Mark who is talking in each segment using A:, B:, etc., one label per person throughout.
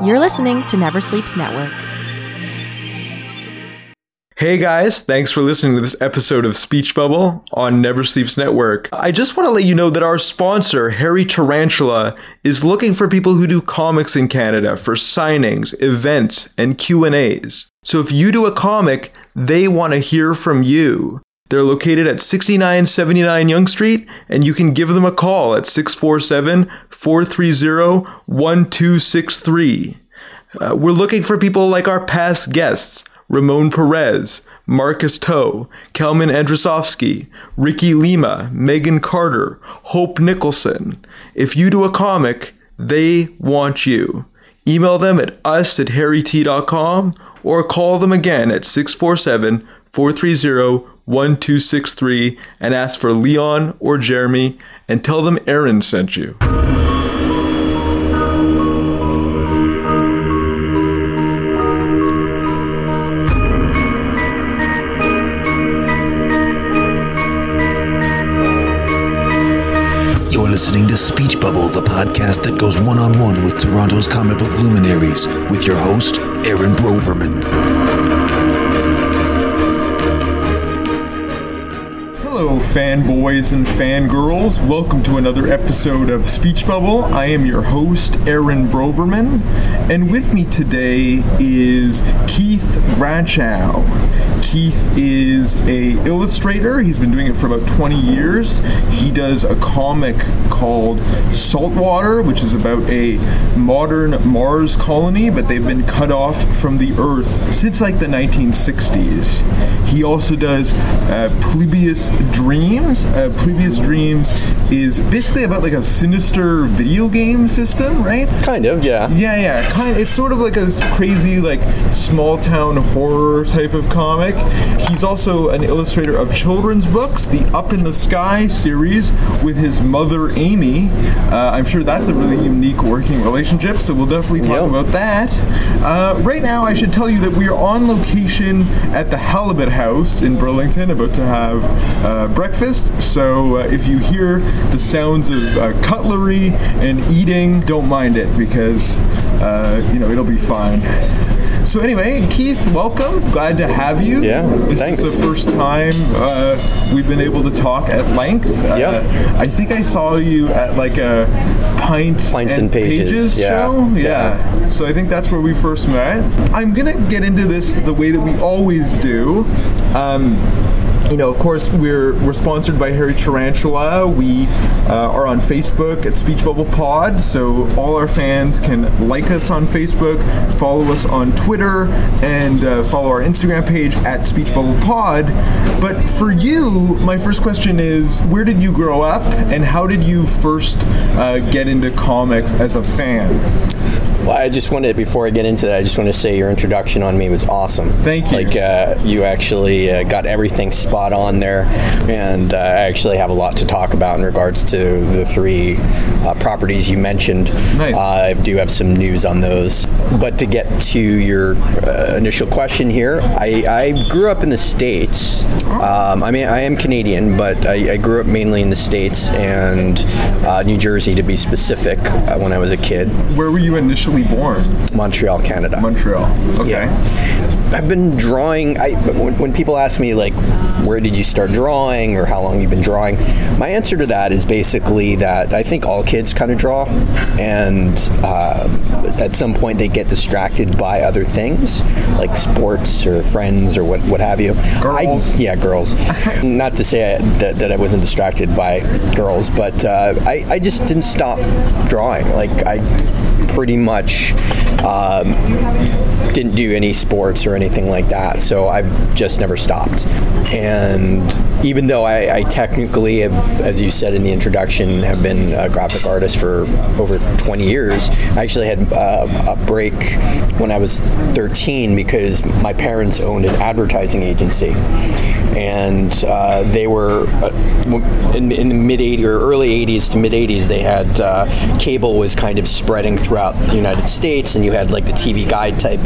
A: You're listening to Never Sleeps Network.
B: Hey guys, thanks for listening to this episode of Speech Bubble on Never Sleeps Network. I just want to let you know that our sponsor, Hairy Tarantula, is looking for people who do comics in Canada for signings, events, and Q&As. So if you do a comic, they want to hear from you. They're located at 6979 Yonge Street, and you can give them a call at 647 430 1263. Uh, we're looking for people like our past guests Ramon Perez, Marcus To, Kalman Andrasofszky, Ricky Lima, Megan Carter, Hope Nicholson. If you do a comic, they want you. Email them at us at hairyt.com or call them again at 647 430 1263 and ask for Leon or Jeremy and tell them Aaron sent you.
C: You're listening to Speech Bubble, the podcast that goes one on one with Toronto's comic book luminaries, with your host, Aaron Broverman.
B: Hello, fanboys and fangirls. Welcome to another episode of Speech Bubble. I am your host, Aaron Broverman, and with me today is Keith Bradshaw. Keith is a illustrator. He's been doing it for about 20 years. He does a comic called Saltwater, which is about a modern Mars colony, but they've been cut off from the Earth since like the 1960s. He also does uh, Plebeius Dreams. Uh, Plebeius Dreams is basically about like a sinister video game system, right?
D: Kind of, yeah.
B: Yeah, yeah, kind. It's sort of like a crazy, like small town horror type of comic. He's also an illustrator of children's books, the Up in the Sky series with his mother Amy. Uh, I'm sure that's a really unique working relationship, so we'll definitely talk
D: Yep.
B: about that. Uh, right now, I should tell you that we are on location at the Halibut House in Burlington, about to have uh, breakfast. So uh, if you hear the sounds of uh, cutlery and eating, don't mind it because uh, you know it'll be fine. So anyway, Keith, welcome. Glad to have you.
D: Yeah,
B: this
D: thanks.
B: is the first time uh, we've been able to talk at length. Uh,
D: Yeah.
B: I think I saw you at like a pint
D: Pints and Pages, yeah.
B: show. Yeah. So I think that's where we first met. I'm gonna get into this the way that we always do. Um, you know, of course, we're we're sponsored by Hairy Tarantula. We uh, are on Facebook at Speech Bubble Pod, so all our fans can like us on Facebook, follow us on Twitter, and uh, follow our Instagram page at Speech Bubble Pod. But for you, my first question is, where did you grow up, and how did you first uh, get into comics as a fan?
D: Well, I just wanted, before I get into that, I just want to say your introduction on me was awesome.
B: Thank you.
D: Like, uh, you actually uh, got everything spot on there, and uh, I actually have a lot to talk about in regards to the three uh, properties you mentioned.
B: Nice.
D: Uh, I do have some news on those. But to get to your uh, initial question here, I, I grew up in the States. Um, I mean, I am Canadian, but I, I grew up mainly in the States and uh, New Jersey, to be specific, uh, when I was a kid.
B: Where were you initially born?
D: Montreal, Canada.
B: Montreal. Okay.
D: Yeah. I've been drawing. I when, when people ask me like, where did you start drawing or how long you've been drawing, my answer to that is basically that I think all kids kind of draw, and uh, at some point they get distracted by other things like sports or friends or what what have you.
B: Girls.
D: I, yeah, girls. Not to say I, that, that I wasn't distracted by girls, but uh, I I just didn't stop drawing. Like I pretty much um, didn't do any sports or anything like that. So I've just never stopped. And even though I, I technically have, as you said in the introduction, have been a graphic artist for over 20 years, I actually had uh, a break when I was 13 because my parents owned an advertising agency. And uh, they were uh, in, in, the mid 80s or early 80s to mid 80s. They had uh, cable was kind of spreading throughout the United States, and you had like the TV Guide type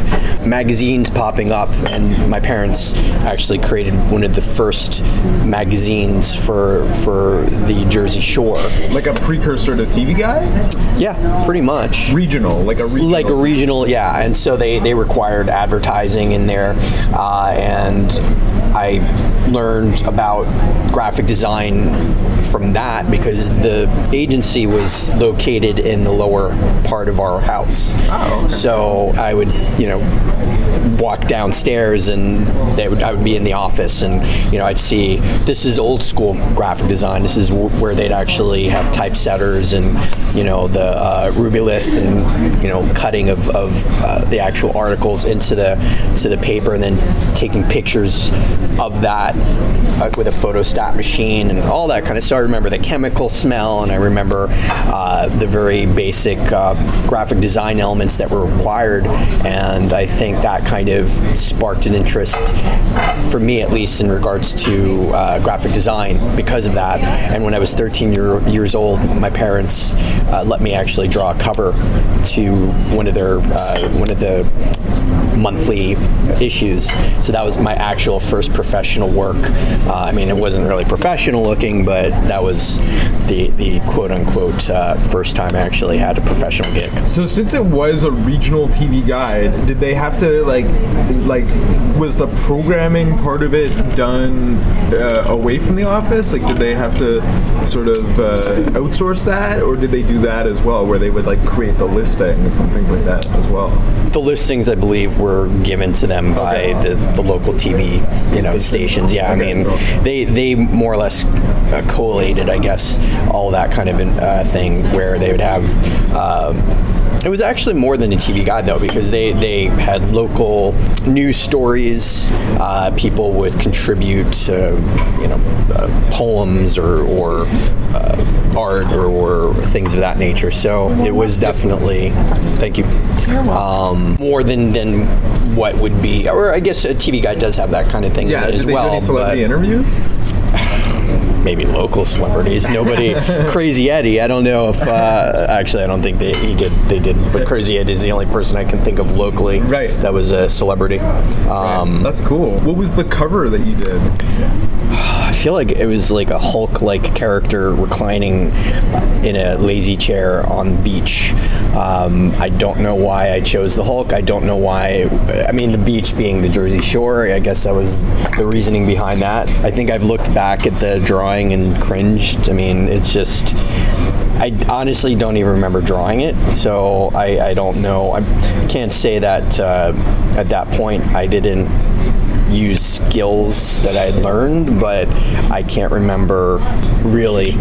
D: magazines popping up. And my parents actually created one of the first magazines for for the Jersey Shore,
B: like a precursor to TV Guide.
D: Yeah, pretty much
B: regional, like a regional.
D: like a regional. Yeah, and so they they required advertising in there, uh, and I learned about graphic design from that because the agency was located in the lower part of our house.
B: Oh, okay.
D: So I would, you know, walk downstairs and they would, I would be in the office and, you know, I'd see this is old school graphic design. This is w- where they'd actually have typesetters and, you know, the uh, rubylith and, you know, cutting of, of uh, the actual articles into the, to the paper and then taking pictures of that uh, with a photostat machine and all that kind of. So I remember the chemical smell, and I remember uh, the very basic uh, graphic design elements that were required, and I think that kind of sparked an interest for me, at least in regards to uh, graphic design, because of that. And when I was 13 year, years old, my parents uh, let me actually draw a cover to one of their uh, one of the monthly issues. So that was my actual first professional work. Uh, I mean, it wasn't really professional looking, but that was the, the quote unquote uh, first time I actually had a professional gig.
B: So since it was a regional TV guide, did they have to like like was the programming part of it done uh, away from the office? Like, did they have to sort of uh, outsource that, or did they do that as well, where they would like create the listings and things like that as well?
D: The listings, I believe, were given to them by the, the local TV, you know, stations. Yeah, I mean, they they more or less uh, collated, I guess, all that kind of uh, thing where they would have. Um, it was actually more than a TV guide though, because they, they had local news stories. Uh, people would contribute, uh, you know, uh, poems or, or uh, art or, or, things of that nature. So it was definitely, thank you, um, more than than what would be, or I guess a TV guide does have that kind of thing
B: yeah,
D: as
B: well.
D: Do
B: any celebrity interviews?
D: Maybe local celebrities. Nobody, Crazy Eddie. I don't know if uh, actually I don't think they he did they did, but Crazy Eddie is the only person I can think of locally.
B: Right.
D: That was a celebrity. Um,
B: right. That's cool. What was the cover that you did?
D: I feel like it was like a Hulk-like character reclining in a lazy chair on the beach. Um, I don't know why I chose the Hulk. I don't know why. I mean, the beach being the Jersey Shore. I guess that was the reasoning behind that. I think I've looked back at the drawing and cringed. I mean, it's just. I honestly don't even remember drawing it, so I, I don't know. I can't say that uh, at that point I didn't use skills that I learned, but I can't remember really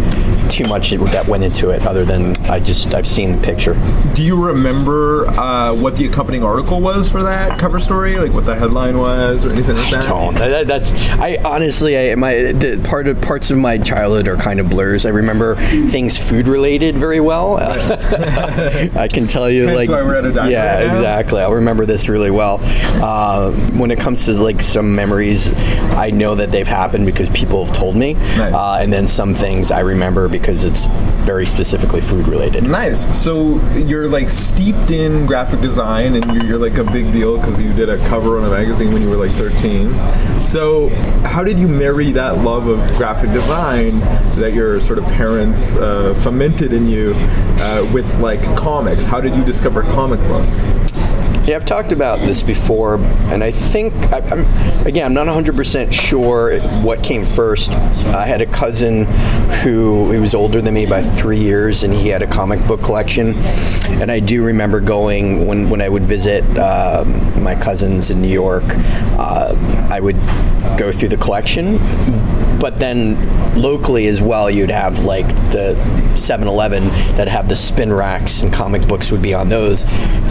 D: too much that went into it other than I just I've seen the picture.
B: Do you remember uh, what the accompanying article was for that cover story? Like what the headline was or anything like that?
D: I don't. That, that's I honestly I my the part of parts of my childhood are kind of blurs. I remember things food related very well. I can tell you
B: Hence
D: like
B: why we're at a diner
D: yeah
B: right
D: exactly. I'll remember this really well. Uh, when it comes to like some memories, I know that they've happened because people have told me,
B: Right.
D: uh, and then some things I remember because it's very specifically food related.
B: Nice. So you're like steeped in graphic design, and you're, you're like a big deal because you did a cover on a magazine when you were like 13. So how did you marry that love of graphic design that your sort of parents uh, fomented in you uh, with like comics? How did you discover comic books?
D: Yeah, I've talked about this before, and I think I, I'm again I'm not 100% sure what came first. I had a cousin who he was older than me by three years, and he had a comic book collection. And I do remember going when when I would visit um, my cousins in New York. Uh, I would go through the collection but then locally as well, you'd have like the 7-Eleven that have the spin racks, and comic books would be on those.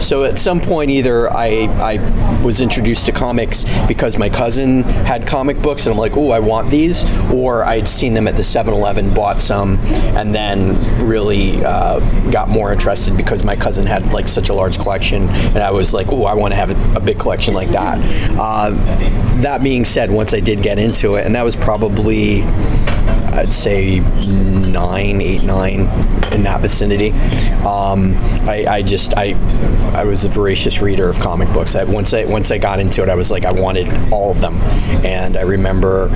D: So at some point, either I I was introduced to comics because my cousin had comic books, and I'm like, oh, I want these, or I'd seen them at the 7-Eleven, bought some, and then really uh, got more interested because my cousin had like such a large collection, and I was like, oh, I want to have a, a big collection like that. Uh, that being said, once I did get into it, and that was probably I'd say nine, eight, nine, in that vicinity. Um, I, I just I I was a voracious reader of comic books. I, once I once I got into it, I was like I wanted all of them, and I remember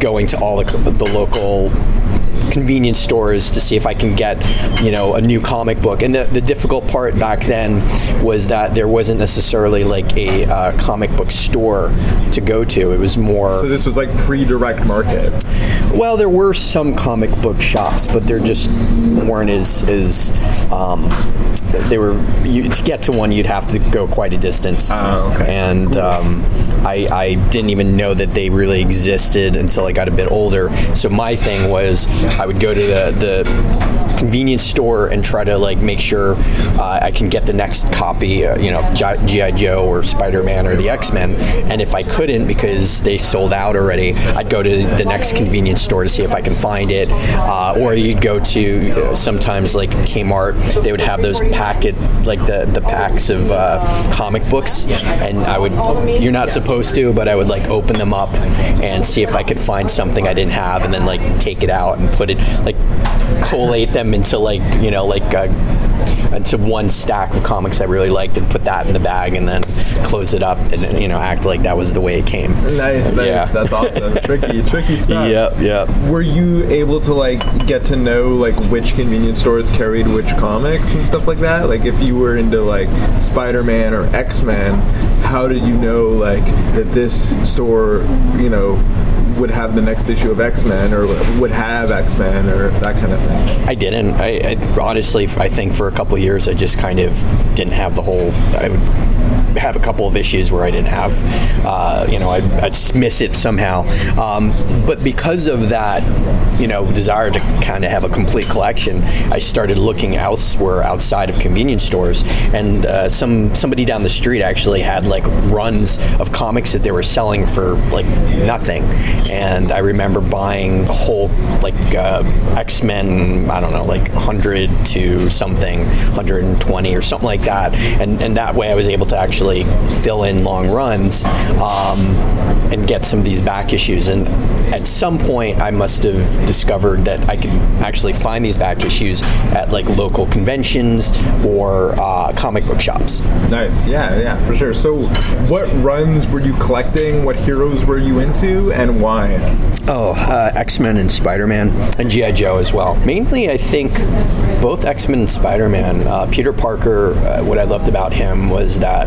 D: going to all the, the local convenience stores to see if I can get, you know, a new comic book. And the, the difficult part back then was that there wasn't necessarily like a uh, comic book store to go to. It was more.
B: So this was like pre-direct market.
D: Well, there were some comic book shops, but they're just weren't as as um, they were. You, to get to one, you'd have to go quite a distance.
B: Oh, okay.
D: And um, I, I didn't even know that they really existed until I got a bit older. So my thing was I would go to the, the convenience store and try to like make sure uh, I can get the next copy, uh, you know, GI Joe or Spider Man or the X Men. And if I couldn't because they sold out already, I'd go to the next convenience store to see if I can find it. Uh, or you'd go to uh, sometimes like Kmart, they would have those packet like the the packs of uh, comic books, and I would you're not supposed to, but I would like open them up and see if I could find something I didn't have, and then like take it out and put it like collate them into like you know like uh, into one stack of comics I really liked and put that in the bag and then close it up and you know act like that was the way it came.
B: Nice, nice.
D: Yeah.
B: That's awesome. tricky, tricky stuff.
D: Yep, yep.
B: Were you able to like get to know like which convenience stores carried which comics and stuff like that? Like if you were into like Spider-Man or X-Men, how did you know like that this store, you know, would have the next issue of X-Men or would have X-Men or that kind of thing?
D: I didn't. I, I honestly, I think for a couple years, I just kind of didn't have the whole. I would have a couple of issues where I didn't have, uh, you know, I'd, I'd miss it somehow. Um, but because of that, you know, desire to kind of have a complete collection, I started looking elsewhere outside of convenience stores, and uh, some somebody down the street actually had like runs of comics that they were selling for like nothing, and I remember buying a whole like uh, X Men, I don't know, like 100 to something, 120 or something like that, and and that way I was able to actually fill in long runs um, and get some of these back issues. And at some point, I must have discovered that I could actually find these back issues at like local conventions or uh, comic book shops.
B: Nice. Yeah, yeah, for sure. So, what runs were you collecting? What heroes were you into, and why?
D: Oh, uh, X Men and Spider Man, and G.I. Joe as well. Mainly, I think both X Men and Spider Man. Uh, Peter Parker, uh, what I loved about him was that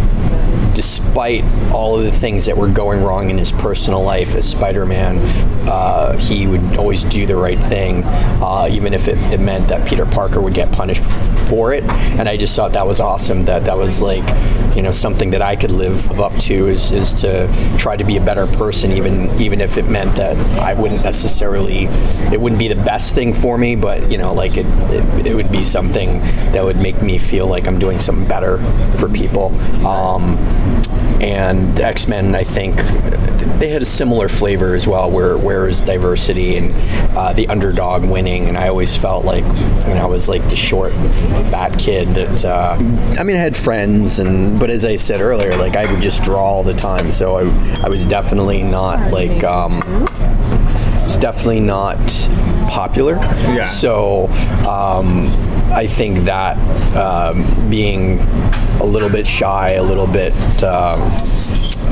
D: despite all of the things that were going wrong in his personal life as Spider-Man, uh, he would always do the right thing, uh, even if it, it, meant that Peter Parker would get punished for it. And I just thought that was awesome. That that was like, you know, something that I could live up to is, is to try to be a better person, even even if it meant that I wouldn't necessarily, it wouldn't be the best thing for me, but you know, like it, it, it would be something that would make me feel like I'm doing something better for people. Um, and X Men, I think they had a similar flavor as well, where where is diversity and uh, the underdog winning, and I always felt like know I was like the short, fat kid that uh, I mean I had friends and but as I said earlier, like I would just draw all the time, so I I was definitely not like um, definitely not popular.
B: Yeah.
D: So um, I think that um, being a little bit shy, a little bit um,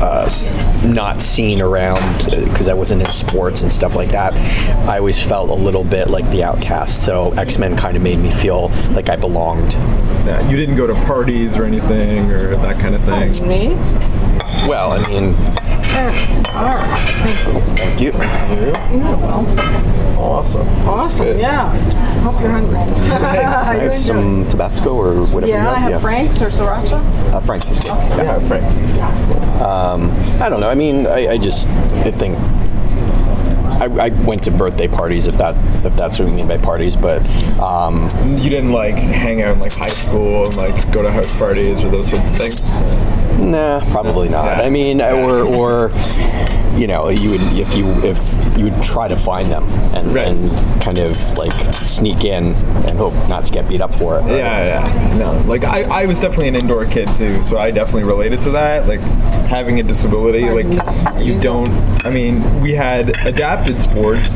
D: uh, not seen around because I wasn't in sports and stuff like that. I always felt a little bit like the outcast. So X Men kind of made me feel like I belonged.
B: Yeah, you didn't go to parties or anything or that kind of thing.
E: Me?
D: Well, I mean,
E: All right.
D: thank you.
B: Awesome.
E: Awesome. Yeah. Hope you're hungry. How you
D: I have
E: doing?
D: some Tabasco or whatever. you
E: Yeah, I have Frank's or Sriracha.
D: Uh, Frank's is good.
B: Yeah, Frank's.
D: I don't know. I mean, I, I just I think I, I went to birthday parties if that if that's what you mean by parties, but um,
B: You didn't like hang out in like high school and like go to house parties or those sorts of things.
D: Nah, probably not.
B: Yeah.
D: I mean, or or you know, you would if you if you would try to find them and,
B: Right.
D: and kind of like sneak in and hope not to get beat up for it. right?
B: Yeah, yeah. No, like I, I was definitely an indoor kid too, so I definitely related to that. Like having a disability, like you don't. I mean, we had adapted sports,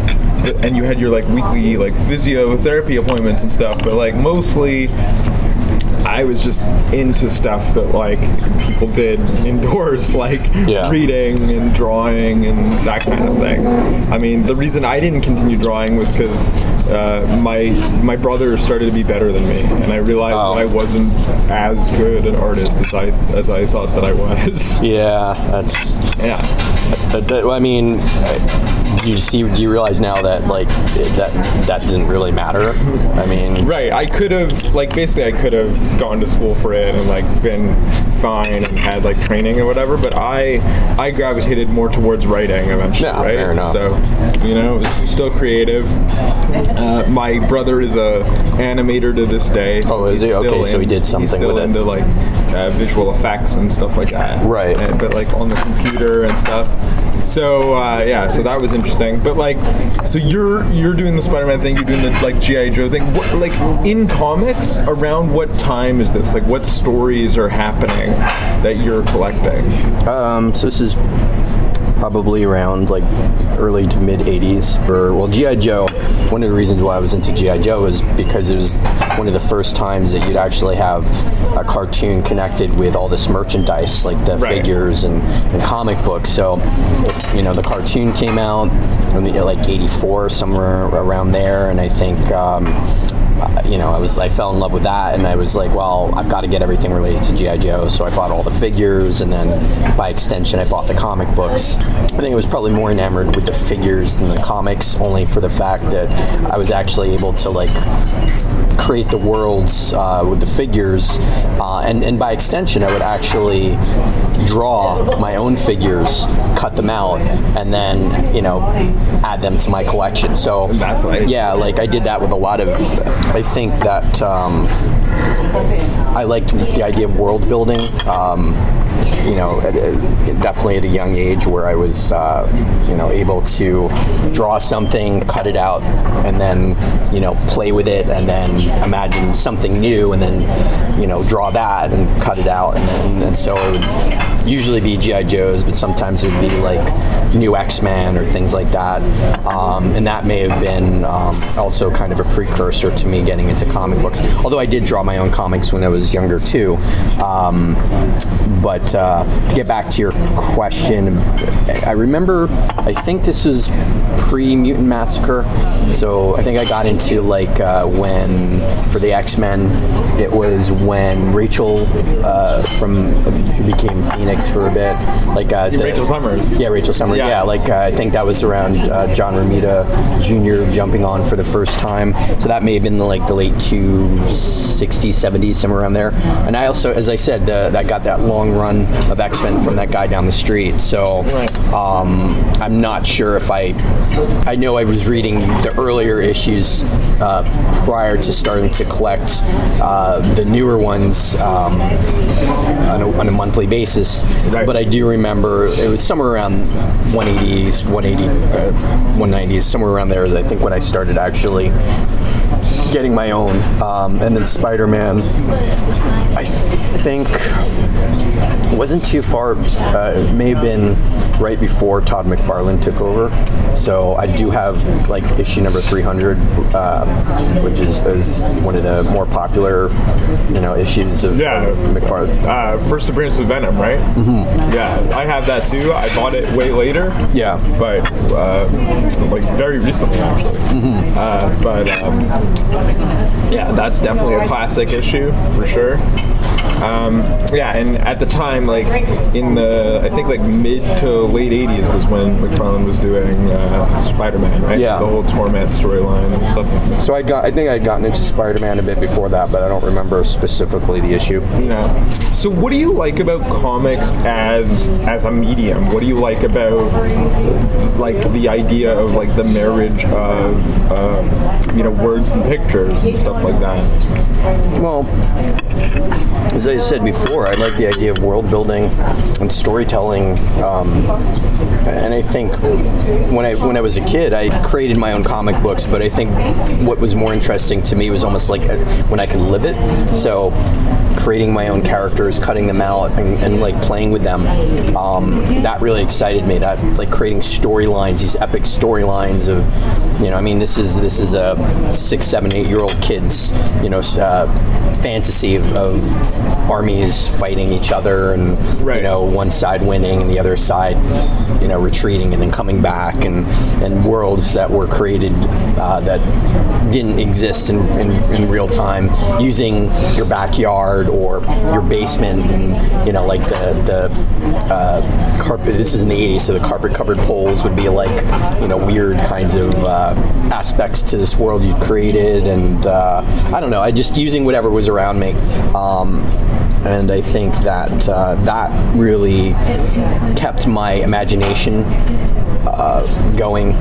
B: and you had your like weekly like physiotherapy appointments and stuff, but like mostly. I was just into stuff that like people did indoors, like
D: Yeah.
B: reading and drawing and that kind of thing. I mean, the reason I didn't continue drawing was because uh, my my brother started to be better than me, and I realized
D: Oh.
B: that I wasn't as good an artist as I as I thought that I was.
D: Yeah, that's.
B: yeah.
D: But that, I mean, do you see? Do you realize now that like that that didn't really matter? I mean,
B: Right. I could have like basically I could have gone to school for it and like been fine and had like training or whatever, but I I gravitated more towards writing eventually,
D: Yeah,
B: right?
D: fair enough.
B: So, you know, it's still creative. Uh, my brother is a animator to this day. so
D: Oh, is he? Okay,
B: still
D: so he did something
B: he's still
D: with it.
B: into like uh, visual effects and stuff like that.
D: Right.
B: And, but like on the computer and stuff. So uh, yeah, so that was interesting. But like, so you're you're doing the Spider-Man thing, you're doing the like GI Joe thing. What, like in comics, around what time is this? Like, what stories are happening that you're collecting?
D: Um, so this is probably around like early to mid 80s or well GI Joe. One of the reasons why I was into GI Joe is because it was one of the first times that you'd actually have a cartoon connected with all this merchandise like the
B: Right.
D: figures and, and comic books. So you know the cartoon came out in the, like 84 somewhere around there. And I think um, you know, I was I fell in love with that, and I was like, well, I've got to get everything related to GI Joe. So I bought all the figures, and then by extension, I bought the comic books. I think I was probably more enamored with the figures than the comics, only for the fact that I was actually able to like create the worlds uh, with the figures, uh, and and by extension, I would actually draw my own figures, cut them out, and then you know add them to my collection. So yeah, like I did that with a lot of. I think that um, I liked the idea of world building. Um, you know, definitely at a young age where I was, uh, you know, able to draw something, cut it out, and then, you know, play with it, and then imagine something new, and then, you know, draw that and cut it out, and, then, and so it would usually be GI Joes, but sometimes it would be like new X Men or things like that, um, and that may have been um, also kind of a precursor to me getting into comic books. Although I did draw my own comics when I was younger too. Um, but uh, to get back to your question, I remember I think this was pre Mutant Massacre, so I think I got into like uh, when for the X Men, it was when Rachel uh, from who became Phoenix for a bit, like uh, the-
B: Rachel Summers.
D: Yeah, Rachel Summers.
B: Yeah.
D: Yeah, like uh, I think that was around uh, John Romita Jr. jumping on for the first time. So that may have been the, like the late 260s, 70s, somewhere around there. And I also, as I said, uh, I got that long run of X Men from that guy down the street. So um, I'm not sure if I. I know I was reading the earlier issues uh, prior to starting to collect uh, the newer ones um, on, a, on a monthly basis.
B: Right.
D: But I do remember it was somewhere around 180s, 180, uh, 190s, somewhere around there is I think when I started actually getting my own. Um, and then Spider-Man, I think wasn't too far. Uh, it may have been right before Todd McFarlane took over. So I do have like issue number 300, uh, which is, is one of the more popular, you know, issues of,
B: Yeah.
D: of McFarlane.
B: Uh, first appearance of Venom, right? Mm-hmm. Yeah, I have that too. I bought it way later.
D: Yeah.
B: but uh, like very recently actually. Uh, but um, yeah, that's definitely a classic issue for sure. Um, yeah, and at the time, like in the I think like mid to late '80s was when McFarlane was doing uh, Spider-Man, right?
D: Yeah.
B: the whole Torment storyline and stuff.
D: So I got, I think I'd gotten into Spider-Man a bit before that, but I don't remember specifically the issue.
B: Yeah. So, what do you like about comics as as a medium? What do you like about like the idea of like the marriage of um, you know words and pictures and stuff like that?
D: Well, as I said before, I like the idea of world building and storytelling. Um, and I think when I when I was a kid, I created my own comic books. But I think what was more interesting to me was almost like uh, when I could live it. So creating my own characters, cutting them out, and, and like playing with them. Um, that really excited me. That like creating storylines, these epic storylines of, you know, I mean, this is this is a six, seven, eight year old kids, you know, uh, fantasy of, of armies fighting each other, and
B: Right.
D: you know, one side winning and the other side, you know, retreating and then coming back, and and worlds that were created uh, that didn't exist in, in, in real time using your backyard or your basement and you know like the the uh, carpet this is in the 80s so the carpet covered poles would be like you know weird kinds of uh, aspects to this world you created and uh, I don't know I just using whatever was around me. Um, and I think that uh, that really kept my imagination uh, going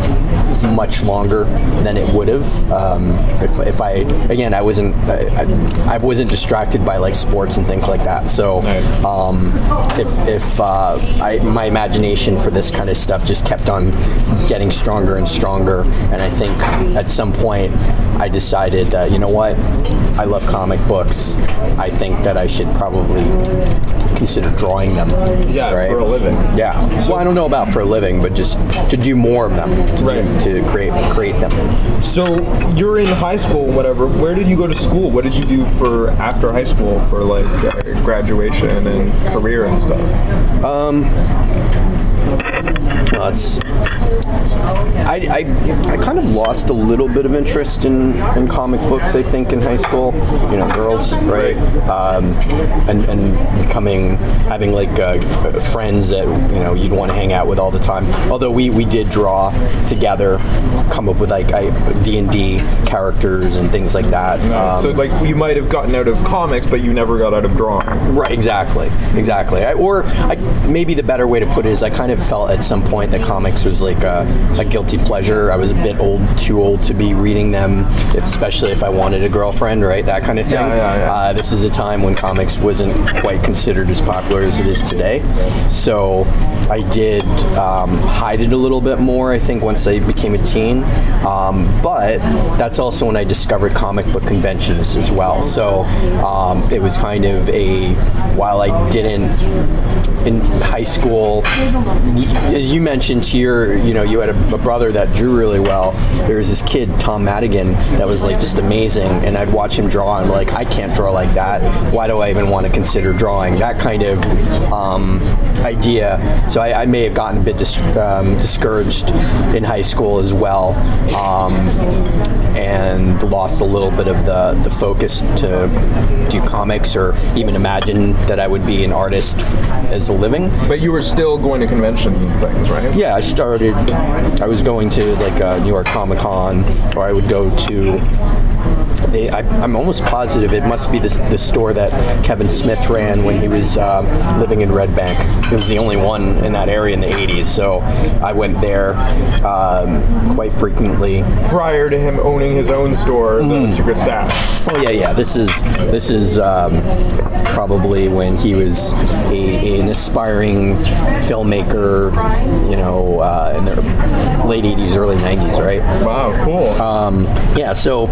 D: much longer than it would have. Um, if, if I again I wasn't I, I, I wasn't distracted by like sports and things like that. So um, if, if uh, I, my imagination for this kind of stuff just kept on getting stronger and stronger. And I think at some point I decided uh, you know what I love comic books I think that I should probably consider drawing them
B: Yeah,
D: right?
B: for a living.
D: Yeah. well, I don't know about for a living, but just to do more of them, to,
B: Right.
D: to create create them.
B: So you're in high school, whatever. Where did you go to school? What did you do for after high school for like uh, graduation and career and stuff?
D: Well, it's, I, I, I kind of lost a little bit of interest in, in comic books, I think, in high school. You know, girls, right? Um, and, and becoming, having like uh, friends that, you know, you'd want to hang out with all the time. Although we, we did draw together, come up with like D&D characters and things like that. Um,
B: so like you might have gotten out of comics, but you never got out of drawing.
D: Right, exactly, exactly. I, or I, maybe the better way to put it is I kind of felt at some point that comics was like a, a guilty pleasure. I was a bit old, too old to be reading them, especially if I wanted a girlfriend, right? That kind of thing.
B: Yeah, yeah, yeah.
D: Uh, this is a time when comics wasn't quite considered as popular as it is today. So I did um, hide it a little bit more, I think, once I became a teen. Um, but that's also when I discovered comic book conventions as well. So um, it was kind of a, while I didn't in high school, as you mentioned to your, you know, you had a, a brother that drew really well. There was this kid, Tom Madigan, that was like just amazing, and I'd watch him draw, and like, I can't draw like that. Why do I even want to consider drawing that kind of um, idea? So I, I may have gotten a bit dis- um, discouraged in high school as well. Um, and lost a little bit of the, the focus to do comics or even imagine that I would be an artist as a living.
B: But you were still going to conventions and things, right?
D: Yeah, I started. I was going to like uh, New York Comic Con, or I would go to. I, I'm almost positive it must be the, the store that Kevin Smith ran when he was uh, living in Red Bank. It was the only one in that area in the 80s, so I went there um, quite frequently.
B: Prior to him owning his own store, the Secret Stash.
D: Oh yeah, yeah. This is this is um, probably when he was a, an aspiring filmmaker, you know, uh, in the late '80s, early '90s, right?
B: Wow, cool.
D: Um, yeah. So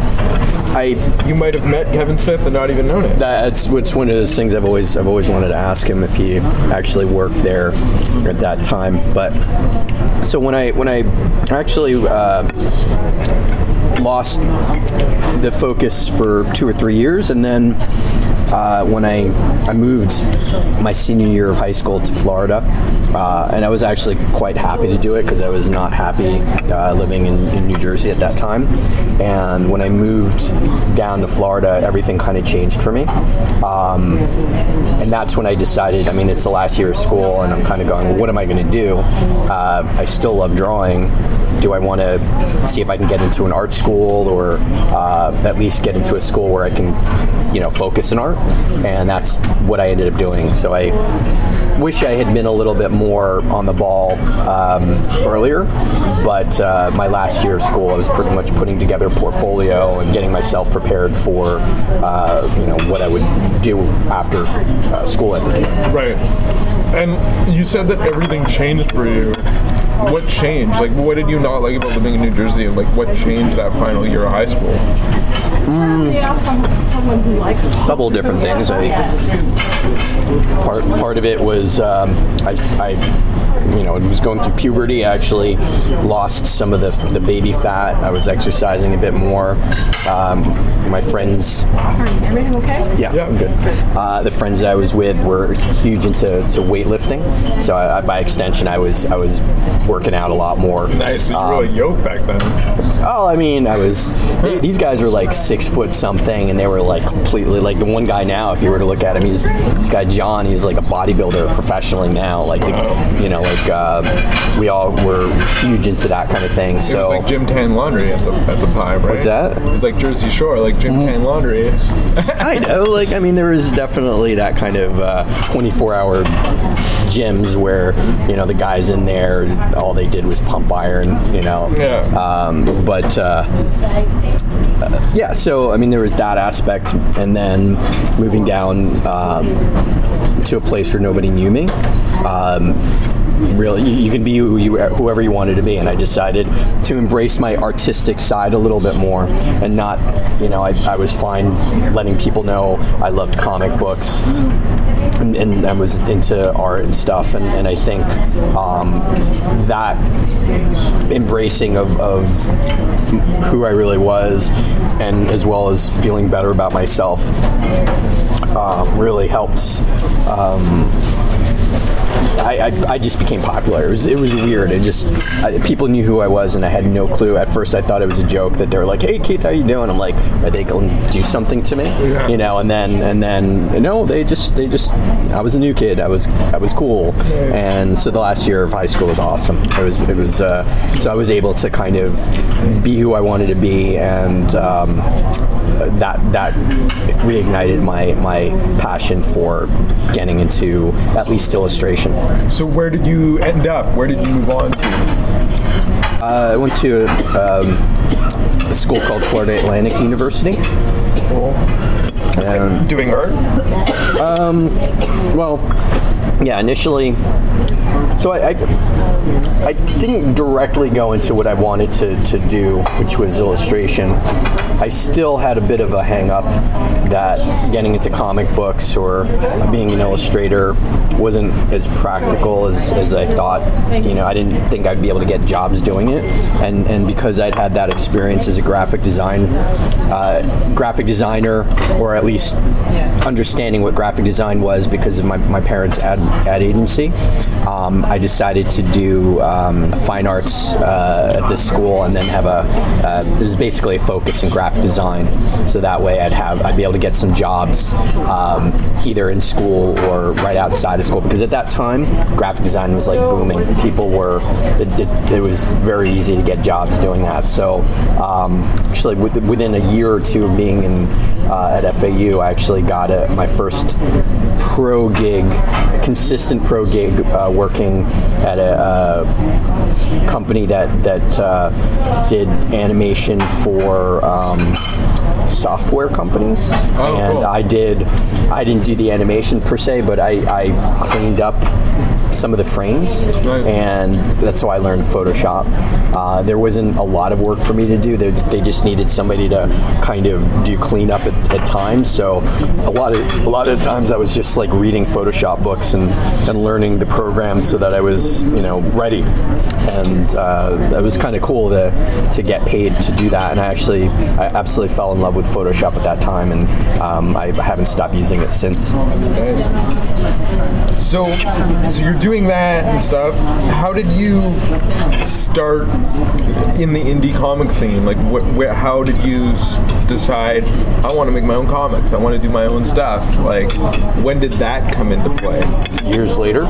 D: I
B: you might have met Kevin Smith and not even known it.
D: that's what's one of those things I've always I've always wanted to ask him if he actually worked there at that time. But so when I when I actually uh, lost the focus for two or three years, and then uh, when I I moved my senior year of high school to Florida, uh, and I was actually quite happy to do it because I was not happy uh, living in, in New Jersey at that time. And when I moved down to Florida, everything kind of changed for me. Um, and that's when I decided. I mean, it's the last year of school, and I'm kind of going, well, what am I going to do? Uh, I still love drawing. Do I want to see if I can get into an art school, or uh, at least get into a school where I can, you know, focus in art? And that's what I ended up doing. So I wish I had been a little bit more on the ball um, earlier, but uh, my last year of school, I was pretty much putting together a portfolio and getting myself prepared for, uh, you know, what I would do after uh, school ended.
B: Right. And you said that everything changed for you. What changed? Like, what did you not like about living in New Jersey? And Like, what changed that final year of high school?
D: A couple different things. I think part part of it was um, I, I you know it was going through puberty. I actually lost some of the the baby fat. I was exercising a bit more. Um, my friends,
E: Everything okay?
D: yeah,
B: Yeah.
D: I'm good. Uh, the friends that I was with were huge into to weightlifting, so I, I- by extension, I was I was working out a lot more.
B: Nice. So you
D: Um,
B: really yoked back then.
D: Oh, I mean, I was. they- These guys were like six foot something, and they were like completely like the one guy now. If you were to look at him, he's this guy John. He's like a bodybuilder professionally now. Like the, you know, like uh, we all were huge into that kind of thing. So It
B: was like Gym Tan Laundry at the, at the time, right?
D: What's that?
B: It was like Jersey Shore, like Gym Tan Laundry.
D: I know, like I mean, there was definitely that kind of uh, 24-hour gyms where you know the guys in there, all they did was pump iron. You know.
B: Yeah.
D: Um, but uh, yeah, so I mean, there was that aspect, and then moving down um, to a place where nobody knew me. Um, really, you, can be who you, whoever you wanted to be, and I decided to embrace my artistic side a little bit more, and not, you know, I, I was fine letting people know I loved comic books. And, and I was into art and stuff, and, and I think um, that embracing of, of who I really was, and as well as feeling better about myself, um, really helped. Um, I, I, I just became popular. It was, it was weird. It just I, people knew who I was, and I had no clue. At first, I thought it was a joke that they were like, "Hey, Keith, how you doing?" I'm like, "Are they going to do something to me?"
B: Yeah.
D: You know. And then and then no, they just they just I was a new kid. I was I was cool, and so the last year of high school was awesome. It was it was uh, so I was able to kind of be who I wanted to be, and um, that that reignited my my passion for getting into at least illustration.
B: So where did you end up? Where did you move on to?
D: Uh, I went to um, a school called Florida Atlantic University. And
B: Doing art?
D: Um, well, yeah, initially. So I, I, I didn't directly go into what I wanted to, to do, which was illustration. I still had a bit of a hang up that getting into comic books or being an illustrator wasn't as practical as, as I thought. You know, I didn't think I'd be able to get jobs doing it. And, and because I'd had that experience as a graphic design, uh, graphic designer, or at least understanding what graphic design was because of my, my parents' ad, ad agency, um, I decided to do um, fine arts uh, at this school and then have a, uh, it was basically a focus in graphic design. So that way I'd have, I'd be able to get some jobs um, either in school or right outside of school because at that time, graphic design was like booming. People were, it, it, it was very easy to get jobs doing that. So um, actually with, within a year or two of being in, uh, at FAU, I actually got a, my first pro gig, consistent pro gig, uh, working at a uh, company that that uh, did animation for um, software companies,
B: Oh,
D: and
B: cool.
D: I did. I didn't do the animation per se, but I, I cleaned up some of the frames,
B: Nice.
D: and that's why I learned Photoshop. Uh, there wasn't a lot of work for me to do. They, they just needed somebody to kind of do cleanup at, at times. So a lot of a lot of times I was just like reading Photoshop books and, and learning the program so that I was you know ready. And uh, it was kind of cool to to get paid to do that. And I actually I absolutely fell in love with with Photoshop at that time, and um, I haven't stopped using it since.
B: So, so you're doing that and stuff. How did you start in the indie comic scene? Like, what, where, how did you decide I want to make my own comics? I want to do my own stuff. Like, when did that come into play?
D: years later.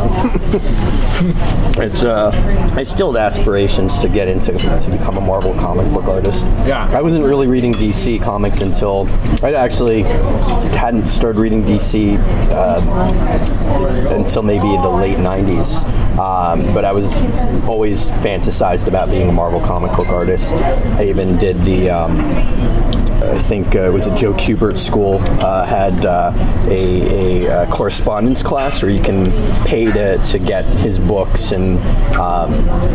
D: it's uh, I still had aspirations to get into to become a Marvel comic book artist.
B: Yeah.
D: I wasn't really reading DC comics until I actually hadn't started reading DC uh, until maybe the late '90s. Um, but I was always fantasized about being a Marvel comic book artist. I even did the. Um, I think uh, it was a Joe Kubert school uh, had uh, a, a, uh correspondence class where you can pay to, to get his books and um,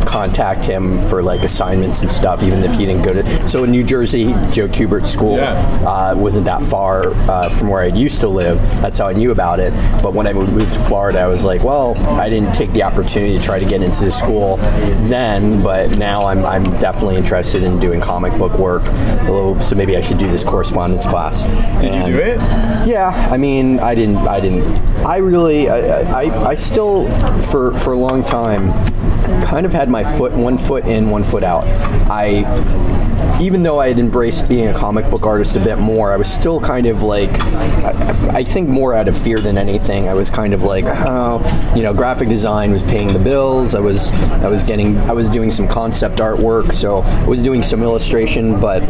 D: contact him for like assignments and stuff, even if you didn't go to. So in New Jersey, Joe Kubert school
B: Yeah.
D: uh, wasn't that far uh, from where I used to live. That's how I knew about it. But when I moved to Florida, I was like, well, I didn't take the opportunity to try to get into the school then, but now I'm, I'm definitely interested in doing comic book work. So maybe I should do this correspondence class.
B: Did you do it?
D: Yeah, I mean, I didn't, I didn't, I really, I, I, I still, for for a long time, kind of had my foot, one foot in, one foot out. I, even though I had embraced being a comic book artist a bit more, I was still kind of like, I, I think more out of fear than anything. I was kind of like, oh, you know, graphic design was paying the bills. I was, I was getting, I was doing some concept artwork, so I was doing some illustration, but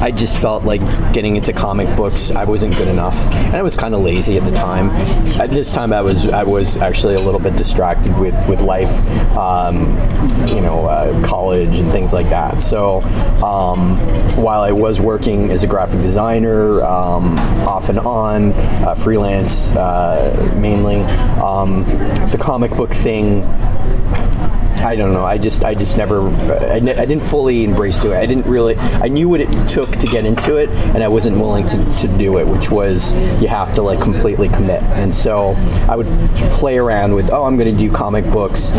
D: I just felt like getting into comic books, I wasn't good enough, and I was kind of lazy at the time. At this time, I was I was actually a little bit distracted with with life, um, you know, uh, college and things like that. So um, while I was working as a graphic designer, um, off and on, uh, freelance uh, mainly, um, the comic book thing I don't know. I just, I just never, I, ne- I didn't fully embrace doing it. I didn't really, I knew what it took to get into it, and I wasn't willing to, to do it, which was you have to like completely commit. And so I would play around with, oh, I'm going to do comic books.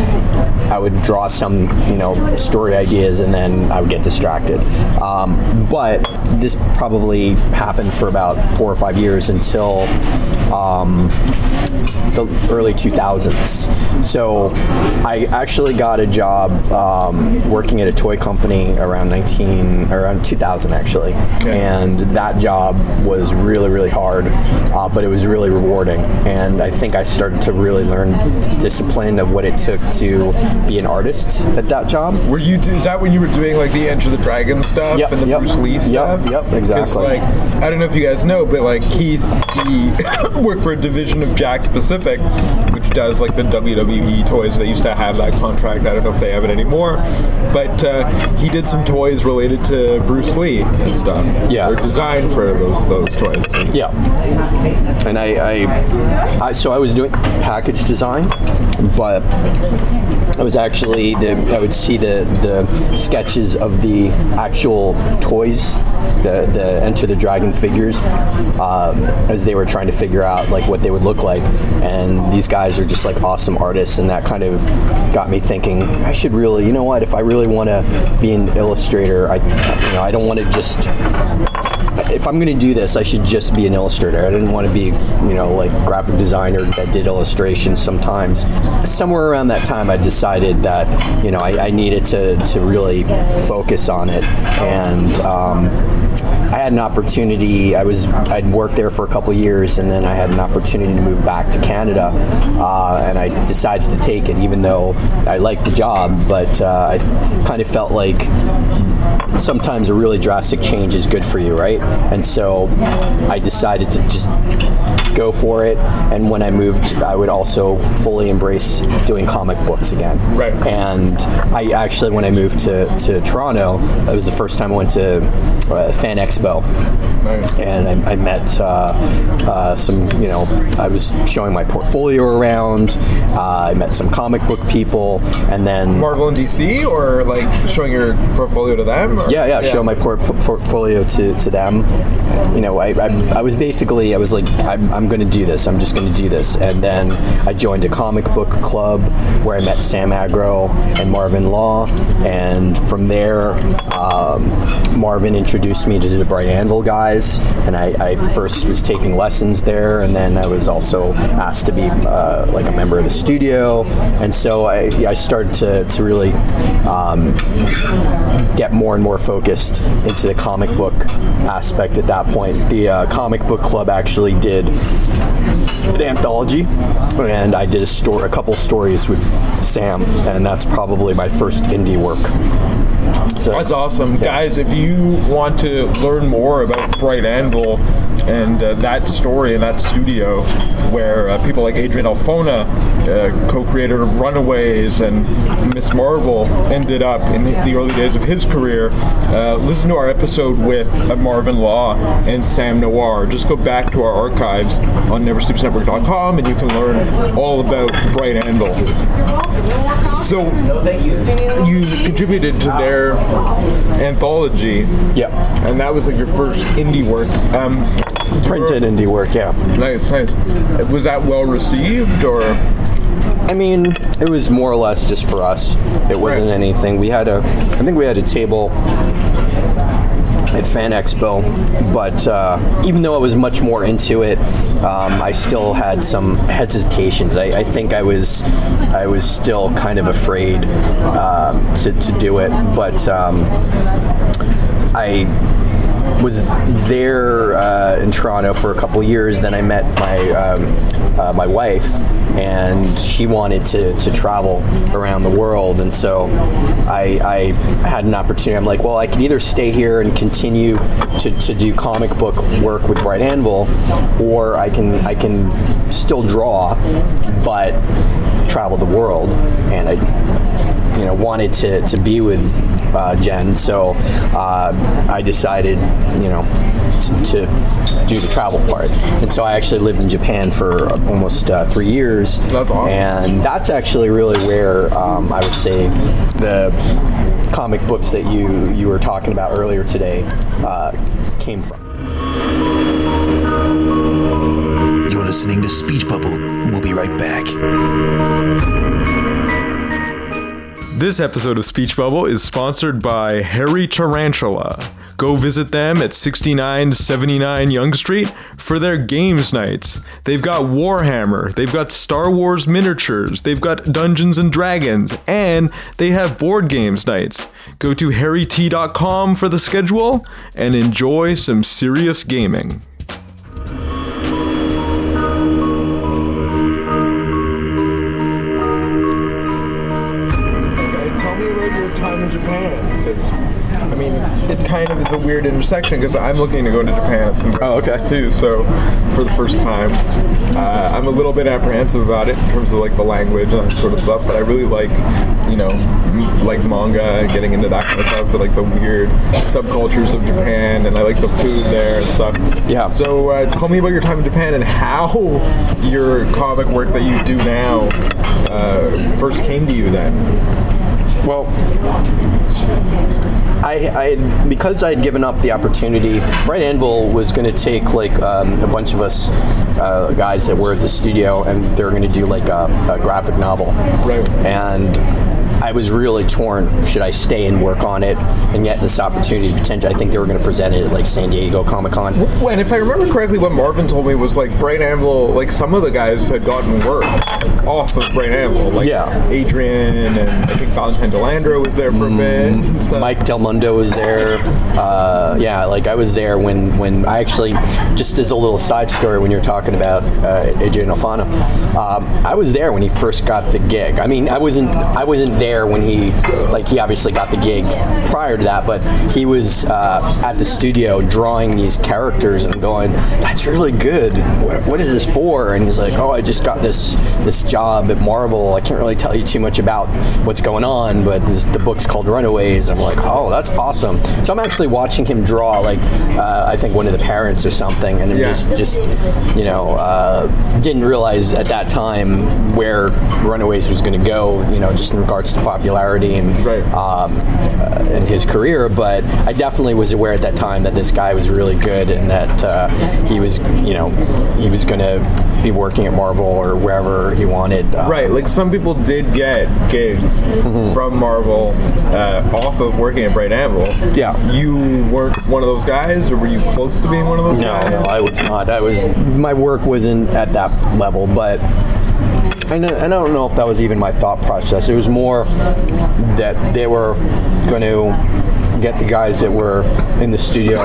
D: I would draw some, you know, story ideas, and then I would get distracted. Um, but this probably happened for about four or five years until. Um, the early 2000s. So I actually got a job um, working at a toy company around 19, around 2000 actually, and that job was really really hard, uh, but it was really rewarding. And I think I started to really learn discipline of what it took to be an artist at that job.
B: Were you? Is that when you were doing like the Enter the Dragon stuff
D: Yep,
B: and the
D: yep,
B: Bruce Lee
D: yep,
B: stuff?
D: yep, exactly.
B: like, I don't know if you guys know, but like Keith, he worked for a division of Jakks Pacific, which does like the WWE toys. They used to have that contract. I don't know if they have it anymore, but uh, he did some toys related to Bruce Lee and stuff.
D: Yeah.
B: or designed for those those toys.
D: Yeah. And I, I, I, so I was doing package design, but I was actually the, I would see the the sketches of the actual toys, the the Enter the Dragon figures, um, as they were trying to figure out like what they would look like, and these guys are just like awesome artists, and that kind of got me thinking I should really, you know what, if I really want to be an illustrator, I, you know, I don't want to just if I'm going to do this, I should just be an illustrator. I didn't want to be, you know, like graphic designer that did illustrations sometimes. Somewhere around that time, I decided that, you know, I, I needed to, to really focus on it. And um, I had an opportunity. I was I'd worked there for a couple years, and then I had an opportunity to move back to Canada, uh, and I decided to take it, even though I liked the job. But uh, I kind of felt like sometimes a really drastic change is good for you, right? And so I decided to just go for it. And when I moved, I would also fully embrace doing comic books again.
B: Right.
D: And I actually, when I moved to, to Toronto, it was the first time I went to uh, Fan Expo.
B: Nice.
D: And I, I met uh, uh, some, you know, I was showing my portfolio around. Uh, I met some comic book people, and then
B: Marvel and DC, or like showing your portfolio to them? or-
D: yeah, yeah, show my por- portfolio to, to them. You know, I, I, I was basically, I was like, I'm, I'm I'm going to do this. I'm just going to do this. And then I joined a comic book club where I met Sam Agro and Marvin Law. And from there, um, Marvin introduced me to the Bright Anvil guys. And I, I first was taking lessons there. And then I was also asked to be uh, like a member of the studio. And so I, I started to, to really um, get more and more focused into the comic book aspect at that point. The uh, comic book club actually did an anthology, and I did a story, a couple stories with Sam, and that's probably my first indie work. So
B: That's awesome, guys. If you want to learn more about Bright Anvil and uh, that story and that studio, where uh, people like Adrian Alphona, uh, co-creator of Runaways, and Ms. Marvel ended up in the early days of his career, uh, listen to our episode with uh, Marvin Law and Sam Noir. Just go back to our archives on NeverSleepsNetwork.com, and you can learn all about Bright Anvil. So you contributed to their anthology,
D: yeah,
B: and that was like your first indie work. Um,
D: printed indie work. Yeah.
B: nice, nice. Was that well received, or
D: I mean, it was more or less just for us. It wasn't
B: Right.
D: anything. We had a, I think we had a table at Fan Expo, but uh, even though I was much more into it, um, I still had some hesitations. I, I think I was, I was still kind of afraid um, to, to do it, but um, I was there uh, in Toronto for a couple years. Then I met my um, uh, my wife, and she wanted to, to travel around the world, and so I, I had an opportunity. I'm like, well, I can either stay here and continue to, to do comic book work with Bright Anvil, or I can I can still draw, but travel the world, and I you know wanted to, to be with uh, Jen, so uh, I decided you know to, to do the travel part, and so I actually lived in Japan for almost uh, three years.
B: That's awesome.
D: and that's actually really where um, I would say the comic books that you you were talking about earlier today uh, came from.
C: You're listening to Speech Bubble. We'll be right back.
B: This episode of Speech Bubble is sponsored by Hairy Tarantula. Go visit them at 6979 Yonge Street for their games nights. They've got Warhammer, they've got Star Wars miniatures, they've got Dungeons and Dragons, and they have board games nights. Go to hairyt.com for the schedule and enjoy some serious gaming. Kind of is a weird intersection because I'm looking to go to Japan at some point
D: Oh, okay.
B: too. So, for the first time, uh, I'm a little bit apprehensive about it in terms of like the language and that sort of stuff. But I really like, you know, m- like manga and getting into that kind of stuff, the, like the weird subcultures of Japan, and I like the food there and stuff.
D: Yeah.
B: So, uh, tell me about your time in Japan and how your comic work that you do now uh, first came to you then.
D: Well, I, I because I had given up the opportunity. Bright Anvil was going to take like um, a bunch of us uh, guys that were at the studio, and they were going to do like a, a graphic novel.
B: Right.
D: And I was really torn. Should I stay and work on it? And yet this opportunity, potentially, I think they were going to present it at like San Diego Comic Con.
B: And if I remember correctly, what Marvin told me was like Bright Anvil, like some of the guys had gotten work off of Bright Anvil, like
D: Yeah.
B: Adrian and I think Valentine De Landro was there for a bit and stuff.
D: Mike Del Mundo was there. Uh, yeah, like I was there when, when I actually, just as a little side story, when you're talking about uh, Adrian Alphona, um, I was there when he first got the gig. I mean, I wasn't I wasn't there when he like he obviously got the gig prior to that, but he was uh, at the studio drawing these characters and going, "That's really good. What, what is this for?" And he's like, "Oh, I just got this this job at Marvel. I can't really tell you too much about what's going on, but this, the book's called Runaways." And I'm like, "Oh, that's awesome." So I'm actually watching him draw like uh, I think one of the parents or something, and I'm
B: Yeah.
D: just just you know uh, didn't realize at that time where Runaways was going to go. You know, just in regards popularity and
B: Right.
D: um, uh, in his career. But I definitely was aware at that time that this guy was really good and that uh, he was, you know, he was going to be working at Marvel or wherever he wanted. Um,
B: Right, like some people did get gigs
D: Mm-hmm.
B: from Marvel uh, off of working at Bright Anvil.
D: Yeah.
B: You weren't one of those guys, or were you close to being one of those
D: No,
B: guys?
D: no, I was not. I was my work wasn't at that level, but I and I don't know if that was even my thought process. It was more that they were going to get the guys that were in the studio,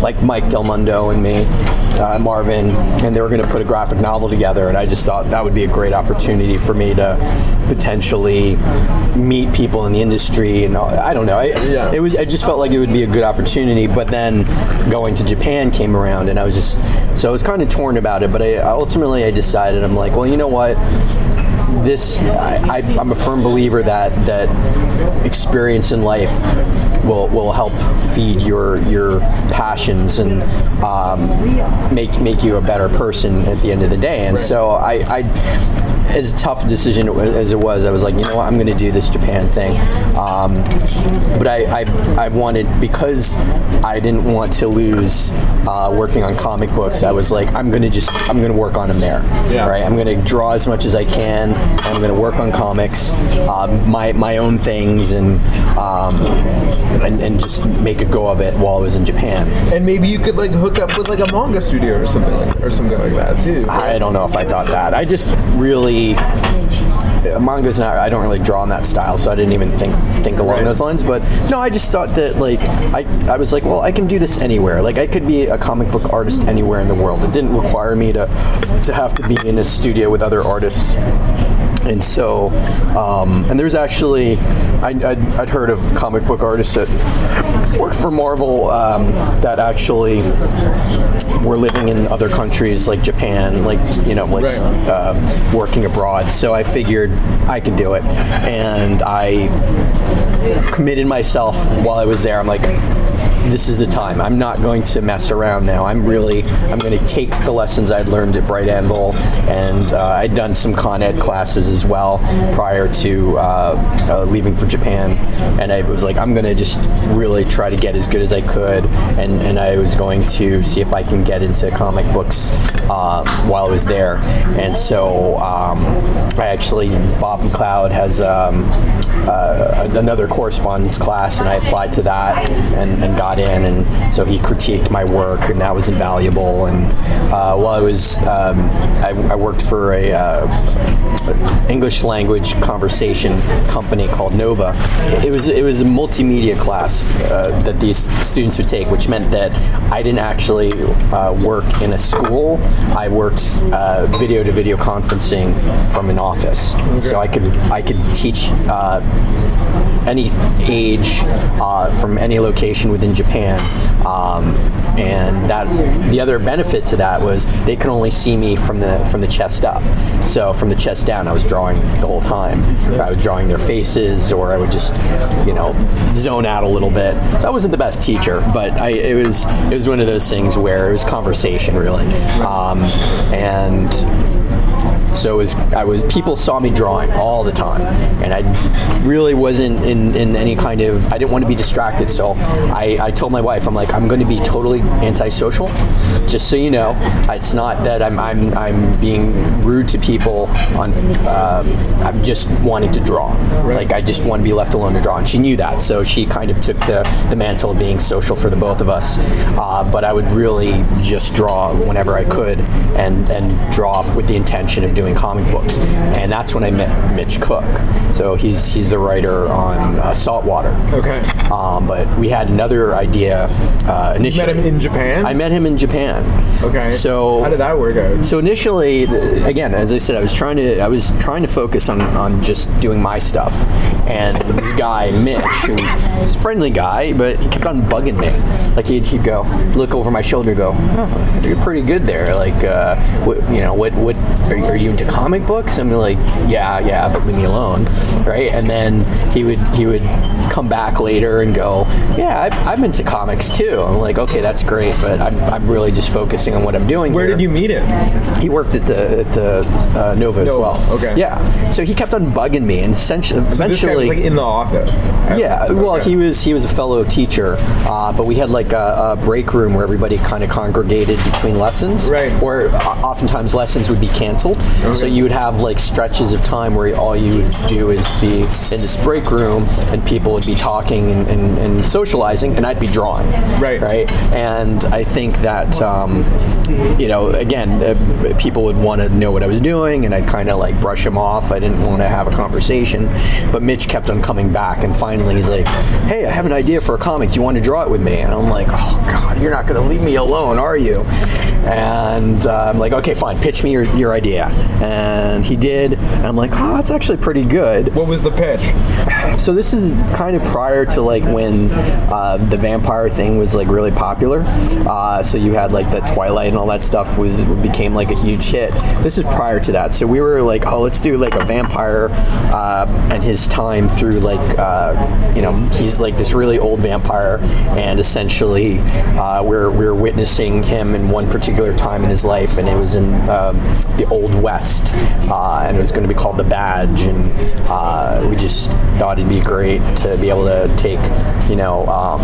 D: like Mike Del Mundo and me, uh, Marvin, and they were going to put a graphic novel together. And I just thought that would be a great opportunity for me to potentially meet people in the industry. And all- I don't know. I,
B: Yeah.
D: It was. I just felt like it would be a good opportunity. But then going to Japan came around, and I was just so I was kind of torn about it. But I ultimately I decided I'm like, well, you know what this I, I, I'm a firm believer that that experience in life will will help feed your your passions and um, make make you a better person at the end of the day. And so I, I as tough a decision as it was, I was like, you know what, I'm going to do this Japan thing. Um, but I, I, I wanted because I didn't want to lose uh, working on comic books. I was like, I'm going to just I'm going to work on them there.
B: Yeah.
D: Right. I'm going to draw as much as I can. I'm going to work on comics, um, my my own things, and, um, and and just make a go of it while I was in Japan.
B: And maybe you could like hook up with like a manga studio or something, or something like that too.
D: I don't know if I thought that. I just really manga's not. I don't really draw in that style, so I didn't even think think along
B: Right.
D: those lines. But no, I just thought that like I I was like, well, I can do this anywhere. Like I could be a comic book artist anywhere in the world. It didn't require me to to have to be in a studio with other artists. And so, um, and there's actually, I, I'd, I'd heard of comic book artists that worked for Marvel um, that actually were living in other countries like Japan, like you know, like
B: Right.
D: uh, working abroad. So I figured I could do it, and I committed myself while I was there. I'm like, this is the time. I'm not going to mess around now. I'm really, I'm going to take the lessons I'd learned at Bright Anvil, and uh, I'd done some Con Ed classes as well prior to uh, uh, leaving for Japan. And I was like, I'm going to just really try to get as good as I could, and, and I was going to see if I can get into comic books uh, while I was there. And so um, I actually, Bob McLeod has um, uh, another correspondence class, and I applied to that and, and got in. And so he critiqued my work, and that was invaluable. And uh, while I was, um, I, I worked for a uh, English language conversation company called Nova. It was it was a multimedia class uh, that these students would take, which meant that I didn't actually uh, work in a school. I worked uh, video to video conferencing from an office, so I could I could teach. Uh, any age uh, from any location within Japan. Um, and that the other benefit to that was they could only see me from the from the chest up. So from the chest down, I was drawing the whole time. I was drawing their faces, or I would just you know zone out a little bit. So I wasn't the best teacher, but I it was it was one of those things where it was conversation really, um, and so it was I was people saw me drawing all the time, and I really wasn't in, in any kind of I didn't want to be distracted. So I, I told my wife I'm like I'm going to be totally antisocial, just so you know. It's not that I'm I'm, I'm being rude to people. On um, I'm just wanting to draw. Like I just want to be left alone to draw, and she knew that. So she kind of took the the mantle of being social for the both of us. Uh, but I would really just draw whenever I could, and and draw with the intention of doing comic books. And that's when I met Mitch Cook. So he's he's the writer on uh, Saltwater.
B: Okay.
D: Um, but we had another idea uh, initially.
B: Met him in Japan.
D: I met him in Japan.
B: okay.
D: So
B: how did that work out?
D: so initially, again, as I said, I was trying to I was trying to focus on, on just doing my stuff, and this guy Mitch, who was a friendly guy, but he kept on bugging me. Like he'd, he'd go look over my shoulder, go, oh, "You're pretty good there. Like, uh, what, you know, what what are, you- are you into comic books?" I'm like, "Yeah, yeah, but leave me alone." Right? And then he would he would come back later and go, "Yeah, I, I'm into comics too." I'm like, "Okay, that's great, but I'm, I'm really just focusing on what I'm doing."
B: Where
D: here."
B: did you meet him?
D: He worked at the at the uh, Nova as well.
B: okay.
D: Yeah. So he kept on bugging me, and essentially,
B: So
D: eventually,
B: was like in the office.
D: yeah, well, he was he was a fellow teacher, uh, but we had like a, a break room where everybody kind of congregated between lessons.
B: Right.
D: Where oftentimes lessons would be canceled, so you would have like stretches of time where all you would do is be in this break room, and people would be talking and, and, and socializing, and I'd be drawing.
B: Right.
D: Right. And I think that um, you know, again, uh, people would want to know what I was doing, and I'd kind of like brush him off. I didn't want to have a conversation, but Mitch kept on coming back, and finally he's like, "Hey, I have an idea for a comic. Do you want to draw it with me?" And I'm like, "Oh God, you're not going to leave me alone, are you?" And uh, I'm like, "Okay, fine. Pitch me your, your idea." And he did, and I'm like, "Oh, that's actually pretty good."
B: What was the pitch?
D: So this is kind of prior to like when uh, the vampire thing was like really popular. Uh, so you had like the Twilight and all that stuff was became like a huge hit. This is prior to that. So we were like, oh, let's do like a vampire uh, and his time through like uh, you know he's like this really old vampire and essentially uh, we're we're witnessing him in one particular time in his life and it was in um, the old west uh, and it was going to be called the badge and uh, we just thought it'd be great to be able to take you know um,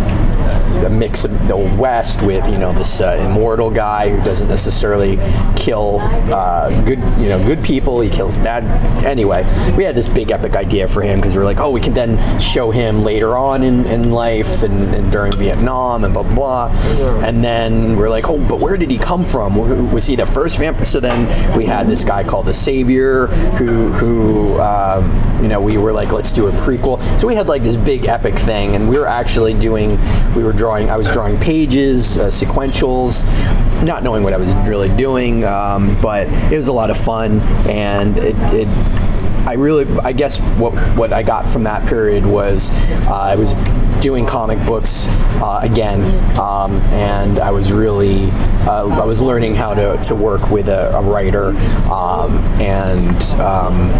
D: a mix of the west with you know this uh, immortal guy who doesn't necessarily kill uh, good you know good people. He kills bad anyway we had this big epic idea for him because we are like oh we can then show him later on in, in life and, and during Vietnam and blah blah blah. And then we're like oh but where did he come from? Was he the first vampire so then we had this guy called the savior who who um, you know we were like let's do a prequel. So we had like this big epic thing and we were actually doing we were drawing i was drawing pages uh, sequentials not knowing what i was really doing um, but it was a lot of fun and it, it I really, I guess what what I got from that period was uh, I was doing comic books uh, again, um, and I was really uh, I was learning how to, to work with a, a writer, um, and um,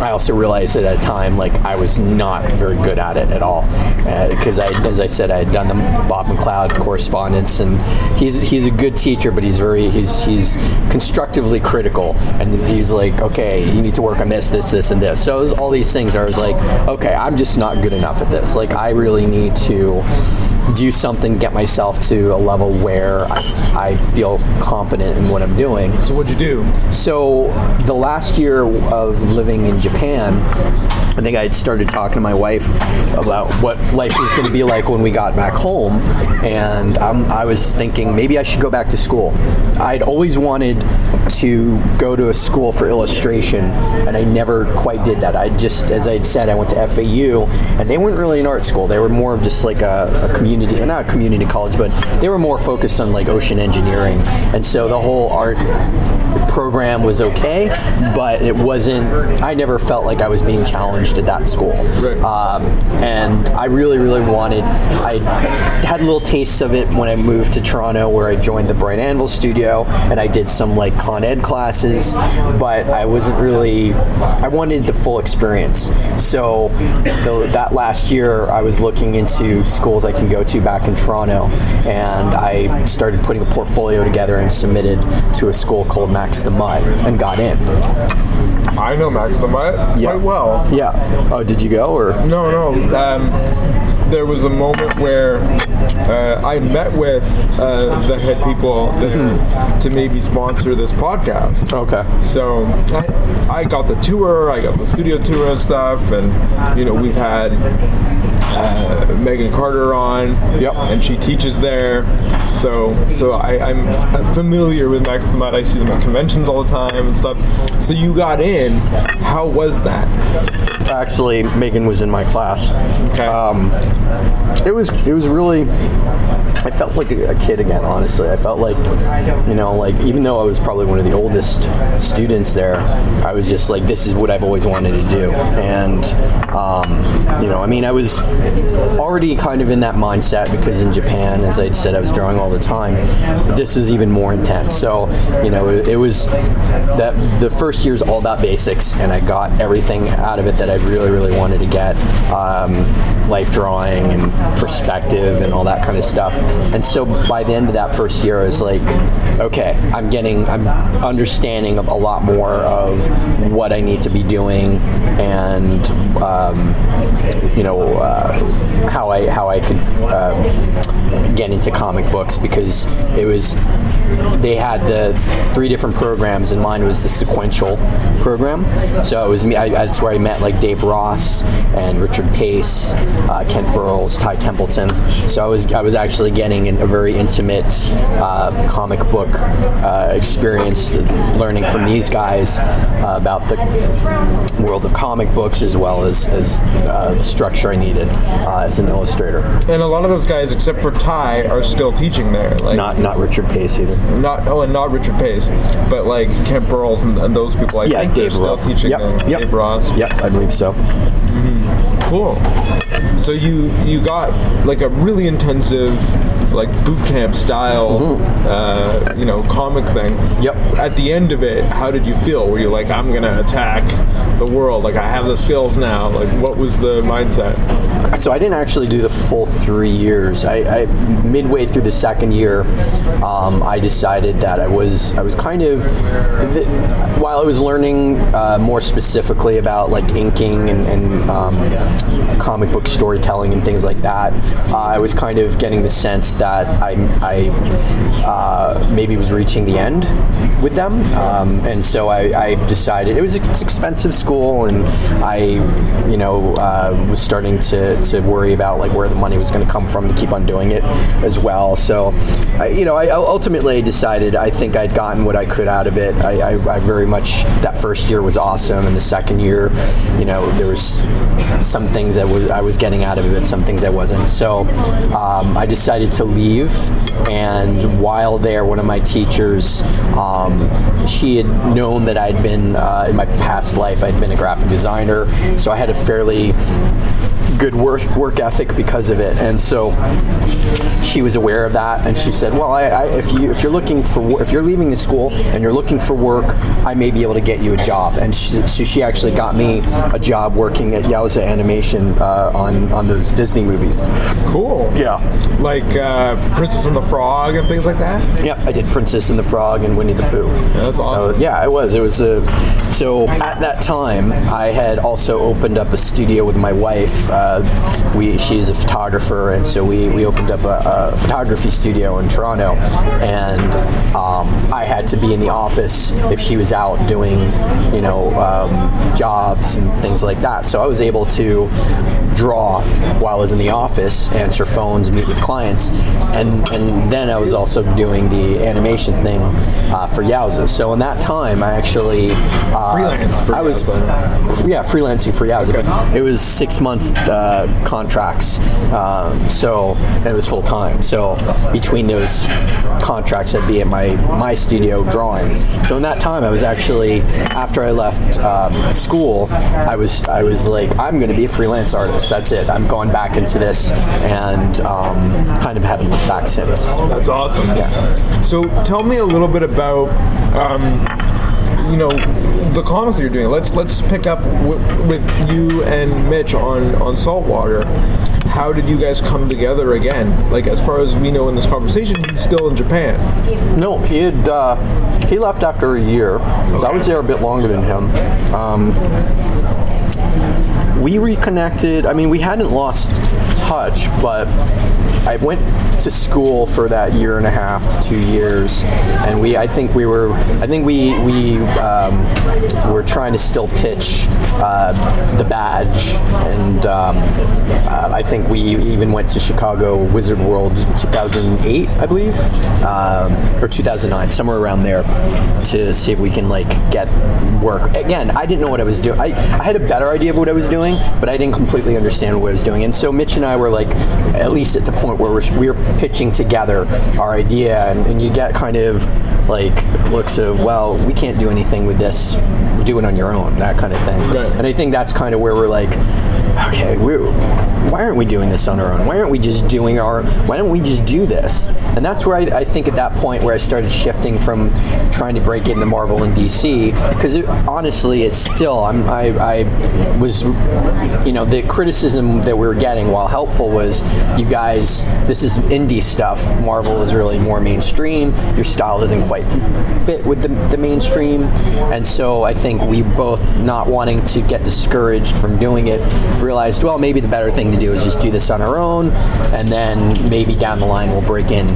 D: I also realized at that time like I was not very good at it at all Uh, because I, as I said, I had done the Bob McLeod correspondence, and he's he's a good teacher, but he's very he's he's constructively critical, and he's like, okay, you need to work on this, this, this, and this. So it was all these things. I was like, okay, I'm just not good enough at this. Like I really need to do something, get myself to a level where I, I feel competent in what I'm doing.
B: So what'd you do?
D: So the last year of living in Japan, I think I had started talking to my wife about what life was going to be like when we got back home, and um, I was thinking maybe I should go back to school. I'd always wanted to go to a school for illustration, and I never quite did that. I just, as I had said, I went to FAU, and they weren't really an art school. They were more of just like a, a community, not a community college, but they were more focused on like ocean engineering, and so the whole art program was okay, but it wasn't. I never felt like I was being challenged at that school, um, and I really, really wanted. I had little tastes of it when I moved to Toronto, where I joined the Bright Anvil Studio, and I did some like Con Ed classes, but I wasn't really. I wanted the full experience. So the, that last year, I was looking into schools I can go to back in Toronto, and I started putting a portfolio together and submitted to a school called Max the Mutt and got in.
B: I know Max
D: Yeah.
B: quite well.
D: Yeah. Oh, did you go or?
B: No, no. Um, there was a moment where uh, I met with uh, the head people there to maybe sponsor this podcast.
D: Okay.
B: So I, I got the tour, I got the studio tour and stuff, and you know we've had uh, Megan Carter on,
D: Yep.
B: and she teaches there. So so I, I'm f- familiar with Max the Mutt. I see them at conventions all the time and stuff. So you got in. How was that?
D: Actually, Megan was in my class.
B: Okay.
D: Um, it was it was really. I felt like a, a kid again. Honestly, I felt like, you know, like even though I was probably one of the oldest students there, I was just like, this is what I've always wanted to do. And, um, you know, I mean, I was already kind of in that mindset because in Japan, as I said, I was drawing all the time. This was even more intense. So, you know, it, it was that the first year is all about basics, and I got everything out of it that I really, really wanted to get. Um, life drawing and perspective and all that kind of stuff. And so by the end of that first year, I was like, okay, I'm getting, I'm understanding a lot more of what I need to be doing and, um, you know, uh, how I how I could uh, get into comic books because it was they had the three different programs and mine was the sequential program. So it was me. I, that's where I met like Dave Ross and Richard Pace, uh, Kent Burles, Ty Templeton. So I was I was actually getting a very intimate uh, comic book uh, experience, learning from these guys uh, about the world of comic books as well as, as uh, the structure I needed uh, as an illustrator.
B: And a lot of those guys, except for Ty, are still teaching there. Like
D: Not not Richard Pace either.
B: not oh, and not Richard Pace, but like Kent Burles and, and those people. I
D: Yeah,
B: think they're
D: Dave
B: still
D: Ross.
B: teaching
D: Yep,
B: there.
D: yep.
B: Dave Ross.
D: Yep, I believe so.
B: Cool. So you you got like a really intensive like boot camp style uh, you know comic thing.
D: Mm-hmm. Yep.
B: At the end of it, how did you feel? Were you like I'm gonna attack the world? Like I have the skills now. Like what was the mindset?
D: So I didn't actually do the full three years. I, I midway through the second year, um, I decided that I was I was kind of while I was learning uh, more specifically about like inking and, and um, comic book storytelling and things like that. Uh, I was kind of getting the sense that I, I uh, maybe was reaching the end with them, um, and so I, I decided it was it's expensive school, and I, you know, uh, was starting to, to worry about like where the money was going to come from to keep on doing it as well. So, I, you know, I ultimately decided I think I'd gotten what I could out of it. I, I, I very much that first year was awesome, and the second year, you know, there was some things that was I was getting out of it, some things I wasn't. So, um, I decided to leave, and while there, one of my teachers, um, she had known that I'd been uh, in my past life, I'd been a graphic designer, so I had a fairly good work work ethic because of it, and so she was aware of that, and she said, "Well, I, I, if you if you're looking for if you're leaving the school and you're looking for work, I may be able to get you a job." And she, so she actually got me a job working at Yowza Animation uh, on on those Disney movies.
B: Cool.
D: Yeah.
B: Like uh, Princess and the Frog and things like that.
D: Yep, I did Princess and the Frog and Winnie the Pooh.
B: That's awesome.
D: So, yeah, it was. It was a. So at that time, I had also opened up a studio with my wife. Uh, we she's a photographer, and so we, we opened up a, a photography studio in Toronto, and had to be in the office if she was out doing, you know, um, jobs and things like that. So I was able to draw while I was in the office, answer phones, meet with clients, and and then I was also doing the animation thing uh, for Yowza. So in that time, I actually uh,
B: Freelance for
D: I was yeah freelancing for Yowza, but it was six month uh, contracts, um, so it was full time. So between those contracts, I'd be at my my studio drawing. So in that time, I was actually after I left um, school, I was I was like I'm going to be a freelance artist. That's it. I'm going back into this, and um, kind of haven't looked back since.
B: That's awesome. Yeah. So tell me a little bit about, um, you know, the comics that you're doing. Let's let's pick up w- with you and Mitch on on Saltwater. How did you guys come together again? Like as far as we know in this conversation, he's still in Japan.
D: No, he had uh, he left after a year. So I was there a bit longer than him. Um, we reconnected. I mean, we hadn't lost touch, but I went to school for that year and a half to two years, and we. I think we were. I think we we um, were trying to still pitch uh, the badge, and um, uh, I think we even went to Chicago Wizard World 2008, I believe, um, or 2009, somewhere around there, to see if we can like get work. Again, I didn't know what I was doing. I, I had a better idea of what I was doing, but I didn't completely understand what I was doing. And so Mitch and I were like, at least at the point where we're, we were pitching together our idea, and, and you get kind of like looks of well, we can't do anything with this. Do it on your own, that kind of thing.
B: Right.
D: And I think that's kind of where we're like, okay, we're, why aren't we doing this on our own? Why aren't we just doing our? Why don't we just do this? And that's where I, I think at that point where I started shifting from trying to break into Marvel and DC because it, honestly, it's still I'm, I, I was, you know, the criticism that we were getting, while helpful, was you guys, this is indie stuff. Marvel is really more mainstream. Your style doesn't quite fit with the, the mainstream, and so I think we both not wanting to get discouraged from doing it realized, well, maybe the better thing to do is just do this on our own, and then maybe down the line we'll break in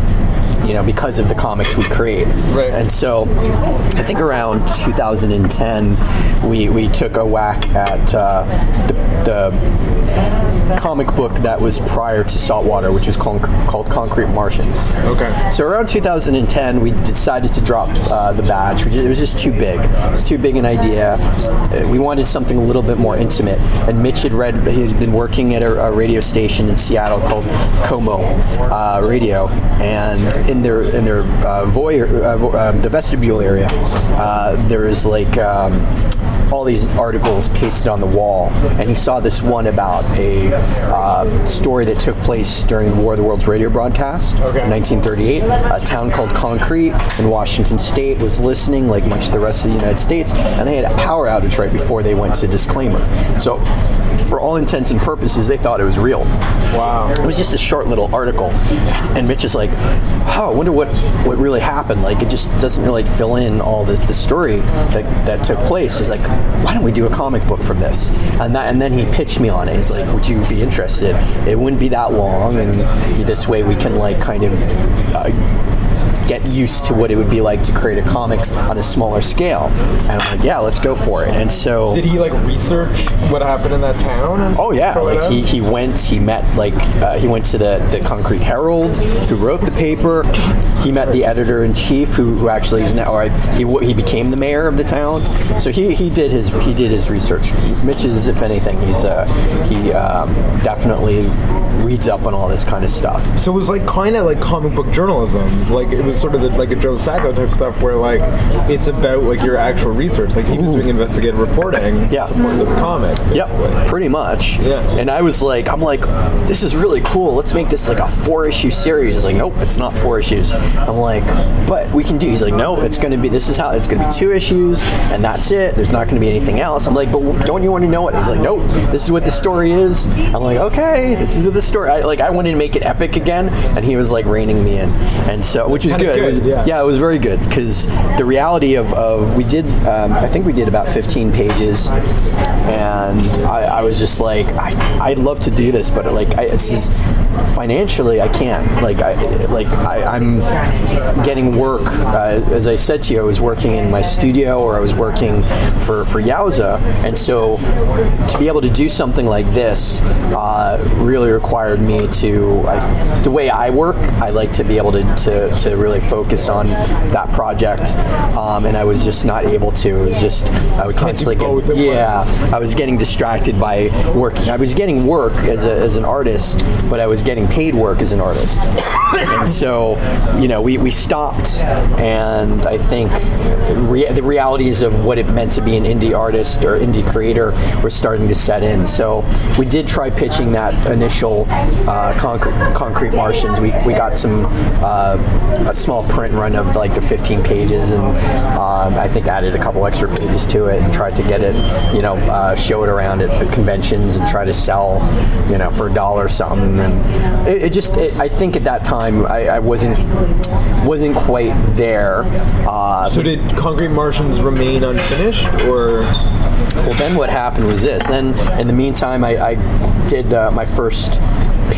D: you know, because of the comics we create.
B: Right.
D: And so I think around 2010, we, we took a whack at uh, the, the comic book that was prior to Saltwater, which was called, called Concrete Martians.
B: Okay.
D: So around 2010, we decided to drop uh, the badge. We ju- It was just too big. It was too big an idea. Uh, We wanted something a little bit more intimate. And Mitch had read, he had been working at a, a radio station in Seattle called KOMO uh, Radio, and in their in their uh, voyeur, uh, uh, the vestibule area, uh, there is like. Um, all these articles pasted on the wall, and he saw this one about a uh, story that took place during the War of the Worlds radio broadcast,
B: Okay.
D: 1938. A town called Concrete in Washington State was listening, like much of the rest of the United States, and they had a power outage right before they went to disclaimer. So, for all intents and purposes, they thought it was real.
B: Wow.
D: It was just a short little article, and Mitch is like, "Oh, I wonder what what really happened. Like, it just doesn't really fill in all this the story that, that took place." He's like, "Why don't we do a comic book from this?" And that, and then he pitched me on it. He's like, "Would you be interested? It wouldn't be that long, and this way we can like kind of." Uh, get used to what it would be like to create a comic on a smaller scale and I'm like yeah let's go for it and so
B: Did he like research what happened in that town? And
D: Oh yeah, like he, he went, he met like uh, he went to the, the Concrete Herald, who wrote the paper. He met the editor in chief, who, who actually is now, or he he became the mayor of the town. So he, he did his he did his research. Mitch is, if anything, he's uh, he um, definitely reads up on all this kind of stuff.
B: So it was like kind of like comic book journalism. Like it was sort of the, like a Joe Sacco type stuff where like it's about like your actual research. Like he was doing investigative reporting
D: Yeah.
B: to support this comic.
D: Yep,
B: basically.
D: pretty much.
B: Yeah.
D: And I was like, I'm like, this is really cool. Let's make this like a four issue series. He's like, nope, it's not four issues. I'm like, but we can do. He's like, no, it's going to be. This is how it's going to be two issues, and that's it. There's not going to be anything else. I'm like, but don't you want to know it? He's like, nope, this is what the story is. I'm like, okay, this is what the story. I, like, I wanted to make it epic again, and he was like reining me in, and so which was
B: Kinda
D: good. It
B: good,
D: was-
B: yeah.
D: yeah, it was very good because the reality of, of we did um, I think we did about 15 pages and I, I was just like I, I'd love to do this but like I, it's just financially I can't. Like I like I, I'm getting work uh, as I said to you I was working in my studio or I was working for for Yowza. And so to be able to do something like this uh, really required me to I, the way I work I like to be able to, to, to really focus on that project. Um, and I was just not able to. It was just I would constantly get yeah. I was getting distracted by working. I was getting work as, a, as an artist but I was getting paid work as an artist. And so you know we, we stopped and I think rea- the realities of what it meant to be an indie artist or indie creator were starting to set in. So we did try pitching that initial uh, concrete, concrete Martians. We, we got some uh, a small print run of like the 15 pages and um, I think added a couple extra pages to it and tried to get it you know uh, show it around at conventions and try to sell you know for a dollar something and it, it just it, I think at that time I, I wasn't wasn't quite there uh,
B: So did Concrete Martians remain unfinished, or
D: well, then what happened was this. Then, in the meantime, I, I did uh, my first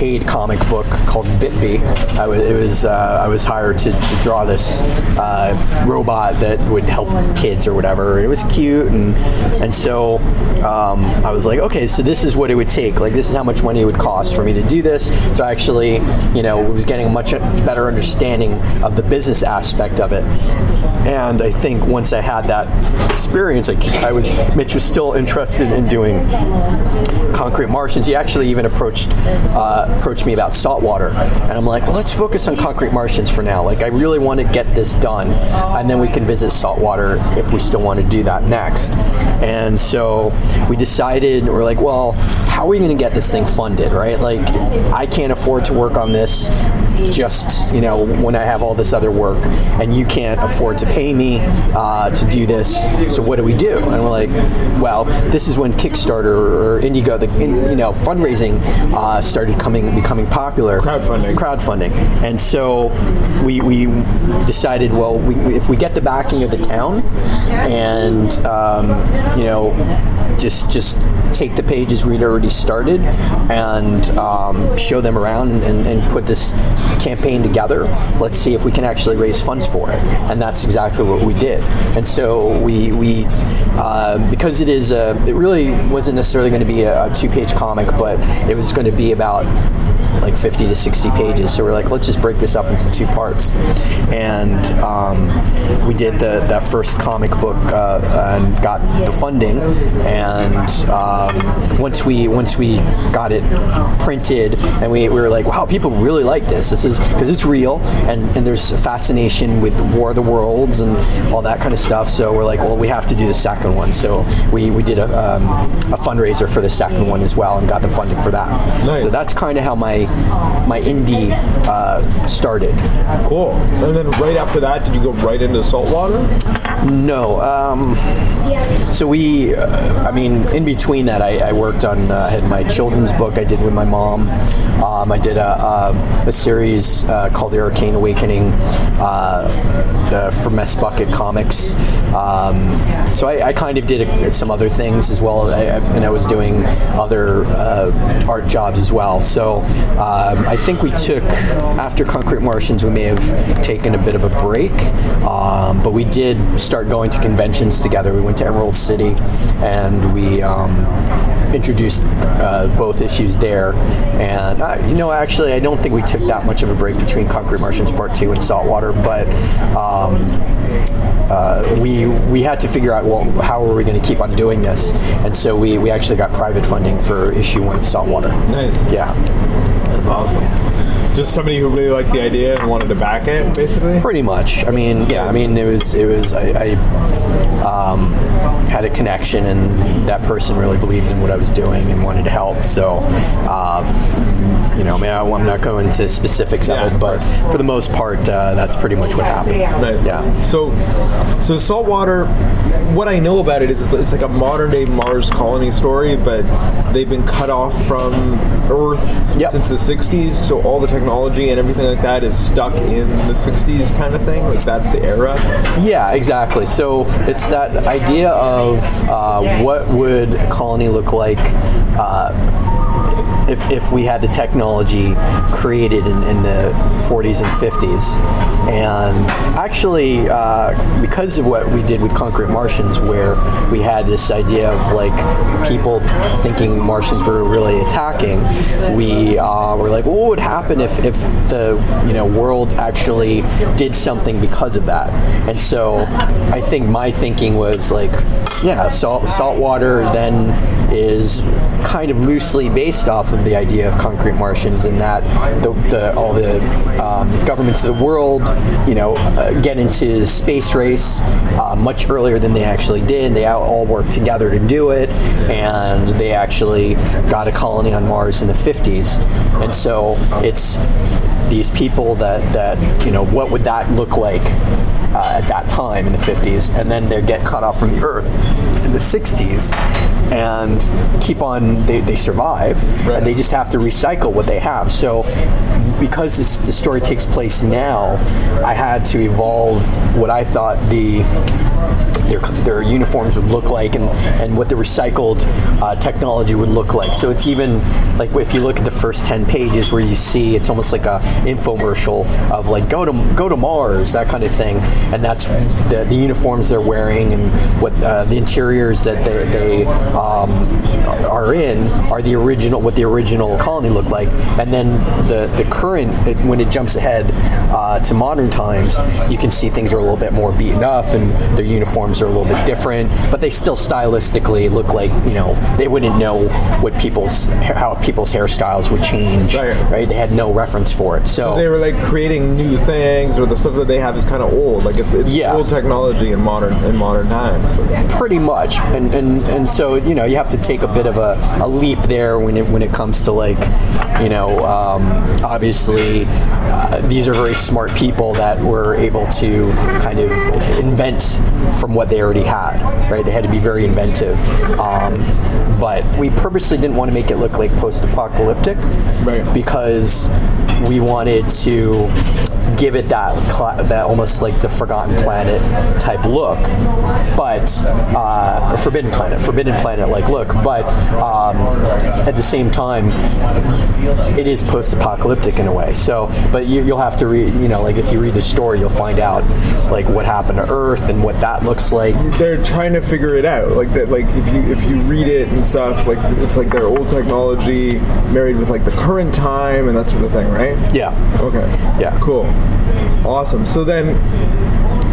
D: paid comic book called Bitby. I was, it was uh, I was hired to, to draw this uh, robot that would help kids or whatever. It was cute, and and so um, I was like, okay, so this is what it would take. Like, this is how much money it would cost for me to do this. So I actually, you know, was getting a much better understanding of the business aspect of it. And I think once I had that experience, like I was, Mitch was still interested in doing concrete Martians. He actually even approached uh, approached me about saltwater, and I'm like, well, let's focus on concrete Martians for now. Like I really want to get this done, and then we can visit saltwater if we still want to do that next. And so we decided we're like, well, how are we going to get this thing funded, right? Like I can't afford to work on this just you know when I have all this other work, and you can't afford to pay me uh, to do this. So what do we do? And we're like, well, this is when Kickstarter or Indigo, the you know fundraising uh, started coming becoming popular.
B: Crowdfunding.
D: Crowdfunding, and so we we decided, well, we, if we get the backing of the town, and um, you know, just just take the pages we'd already started and um, show them around and, and put this campaign together. Let's see if we can actually raise funds for it, and that's exactly what we did. And so we we uh, because it is a, it really wasn't necessarily going to be a, a two-page comic, but it was going to be about like 50 to 60 pages. So we're like, let's just break this up into two parts. And um, we did the that first comic book uh, and got the funding. And um, once we once we got it printed, and we, we were like, wow, people really like this. This is because it's real, and, and there's a fascination with War of the Worlds and all that kind of stuff. So we're like, well, we have to do the second one. So we, we did a, um, a fundraiser for the second one as well and got the funding for that.
B: Nice.
D: So that's kind of how my my indie uh, started.
B: Cool. And then right after that, did you go right into saltwater?
D: No. Um, so we, uh, I mean, in between that, I, I worked on, uh, had my children's book I did with my mom. Um, I did a, a, a series uh, called The Arcane Awakening uh, uh, for Mess Bucket Comics. Um, so I, I kind of did a, some other things as well, I, and I was doing other uh, art jobs as well. So um, I think we took, after Concrete Martians, we may have taken a bit of a break, um, but we did start going to conventions together. We went to Emerald City and we um, introduced uh, both issues there. And, you know, actually, I don't think we took that much of a break between Concrete Martians Part 2 and Saltwater, but um, uh, we we had to figure out well how are we going to keep on doing this, and so we, we actually got private funding for issue one of Saltwater.
B: Nice.
D: Yeah,
B: That's awesome. Just somebody who really liked the idea and wanted to back it, basically.
D: pretty much. I mean, yeah, I mean it was it was I, I um, had a connection, and that person really believed in what I was doing and wanted to help. So. Um, you know, I mean, I, I'm not going into specifics
B: Yeah,
D: of it,
B: of
D: but for the most part, uh, that's pretty much what happened.
B: Nice.
D: Yeah.
B: So, so saltwater. What I know about it is it's, it's like a modern day Mars colony story, but they've been cut off from Earth
D: Yep.
B: since the '60s. So all the technology and everything like that is stuck in the '60s kind of thing. Like that's the era.
D: Yeah, exactly. So it's that idea of uh, what would a colony look like uh, if, if we had the technology created in, in the 40s and 50s. And actually, uh, because of what we did with Concrete Martians, where we had this idea of like people thinking Martians were really attacking, we uh, were like, what would happen if, if the you know world actually did something because of that? And so I think my thinking was like, yeah, salt saltwater then is kind of loosely based off of the idea of concrete Martians, and that the, the all the um, governments of the world, you know, uh, get into space race uh, much earlier than they actually did. They all- all worked together to do it, and they actually got a colony on Mars in the 50s. And so it's these people that that you know, what would that look like? uh, at that time in the 50s, and then they get cut off from the earth in the 60s and keep on, they, they survive, and they just have to recycle what they have. So, because this, the story takes place now, I had to evolve what I thought the their, their uniforms would look like and, and what the recycled uh, technology would look like. So it's even like if you look at the first 10 pages where you see it's almost like a infomercial of like go to go to Mars, that kind of thing. And that's the, the uniforms they're wearing and what uh, the interiors that they, they um, are in are the original what the original colony looked like, and then the the current it, when it jumps ahead uh, to modern times, you can see things are a little bit more beaten up and their uniforms are a little bit different, but they still stylistically look like you know they wouldn't know what people's how people's hairstyles would change,
B: Right.
D: They had no reference for it,
B: So they were like creating new things, or the stuff that they have is kind of old. Like it's, it's
D: Yeah.
B: old technology in modern in modern times.
D: pretty much and, and and so you know you have to take a bit of a, a leap there when it when it comes to like you know um, obviously uh, these are very smart people that were able to kind of invent from what they already had right they had to be very inventive um, but we purposely didn't want to make it look like post-apocalyptic
B: Right.
D: because we wanted to give it that cla that almost like the Forgotten Planet type look, but uh, Forbidden Planet, Forbidden Planet like look. But um, at the same time, it is post-apocalyptic in a way. So, but you, you'll have to read, you know, like if you read the story, you'll find out like what happened to Earth and what that looks like.
B: They're trying to figure it out. Like that. Like if you if you read it and stuff, like it's like their old technology married with like the current time and that sort of thing, right?
D: Yeah.
B: Okay.
D: Yeah.
B: Cool. Awesome. So then,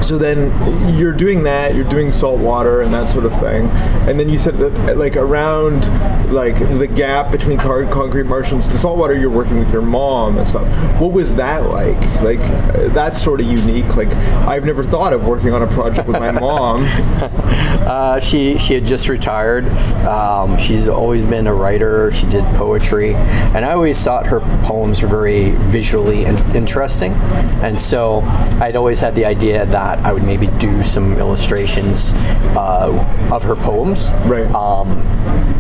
B: so then you're doing that. You're doing salt water and that sort of thing. And then you said that like around like the gap between concrete Martians to salt water you're working with your mom and stuff. What was that like? Like that's sort of unique. Like I've never thought of working on a project with my mom.
D: Uh, she she had just retired. Um, she's always been a writer. She did poetry, and I always thought her poems were very visually in- interesting. And so I'd always had the idea that I would maybe do some illustrations uh, of her poems.
B: Right.
D: Um,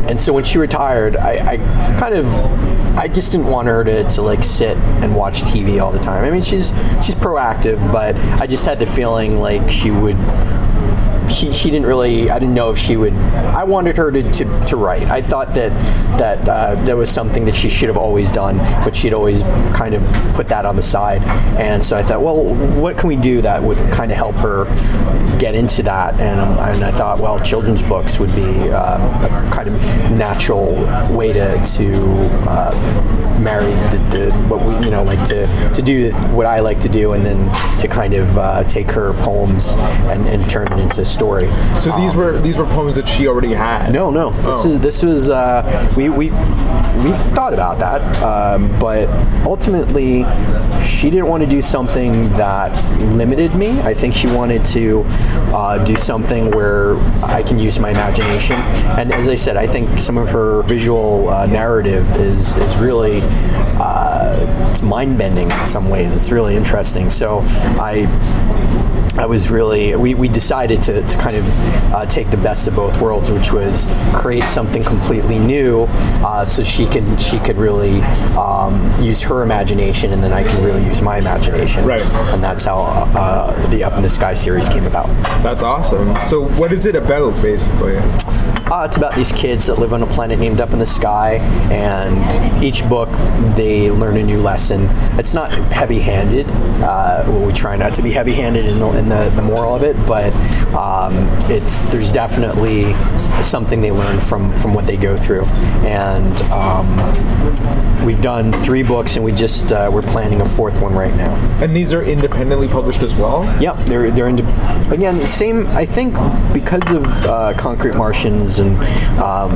D: and so when she retired, I, I kind of I just didn't want her to, to like sit and watch TV all the time. I mean, she's she's proactive, but I just had the feeling like she would she, she didn't really I didn't know if she would I wanted her to, to, to write. I thought that that uh, was something that she should have always done but she'd always kind of put that on the side. And so I thought well what can we do that would kind of help her get into that? And, um, and I thought well children's books would be um, a kind of natural way to, to uh, marry the, the what we you know like to, to do what I like to do and then to kind of uh, take her poems and, and turn it into a story.
B: So these were these were poems that she already had.
D: No, no. This
B: Oh.
D: is this was uh, we we we thought about that, um, but ultimately she didn't want to do something that limited me. I think she wanted to uh, do something where I can use my imagination. And as I said, I think some of her visual uh, narrative is is really uh, it's mind bending in some ways. It's really interesting. So I. I was really we, we decided to, to kind of uh, take the best of both worlds, which was create something completely new, uh, so she could she could really um, use her imagination, and then I can really use my imagination.
B: Right.
D: And that's how uh, the Up in the Sky series came about.
B: That's awesome. So what is it about basically?
D: Uh, it's about these kids that live on a planet named Up in the Sky, and each book they learn a new lesson. It's not heavy-handed. Uh, well, we try not to be heavy-handed in the, in the, the moral of it, but um, it's there's definitely something they learn from from what they go through. And um, we've done three books, and we just uh, we're planning a fourth one right now.
B: And these are independently published as well.
D: Yep, they're they're into again same. I think because of uh, Concrete Martians and um,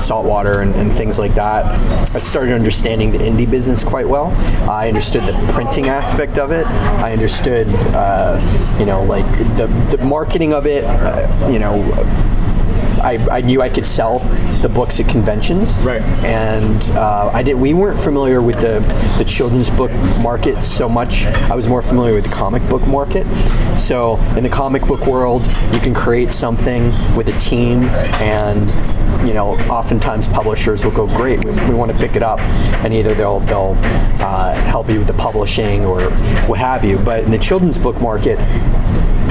D: saltwater and, and things like that, I started understanding the indie business quite well. I understood the printing aspect of it. I understood, uh, you know, like the the marketing of it. Uh, you know. I, I knew I could sell the books at conventions,
B: Right.
D: And uh, I did. We weren't familiar with the the children's book market so much. I was more familiar with the comic book market. So in the comic book world, you can create something with a team, and you know, oftentimes publishers will go, "Great, we, we want to pick it up," and either they'll they'll uh, help you with the publishing or what have you. But in the children's book market,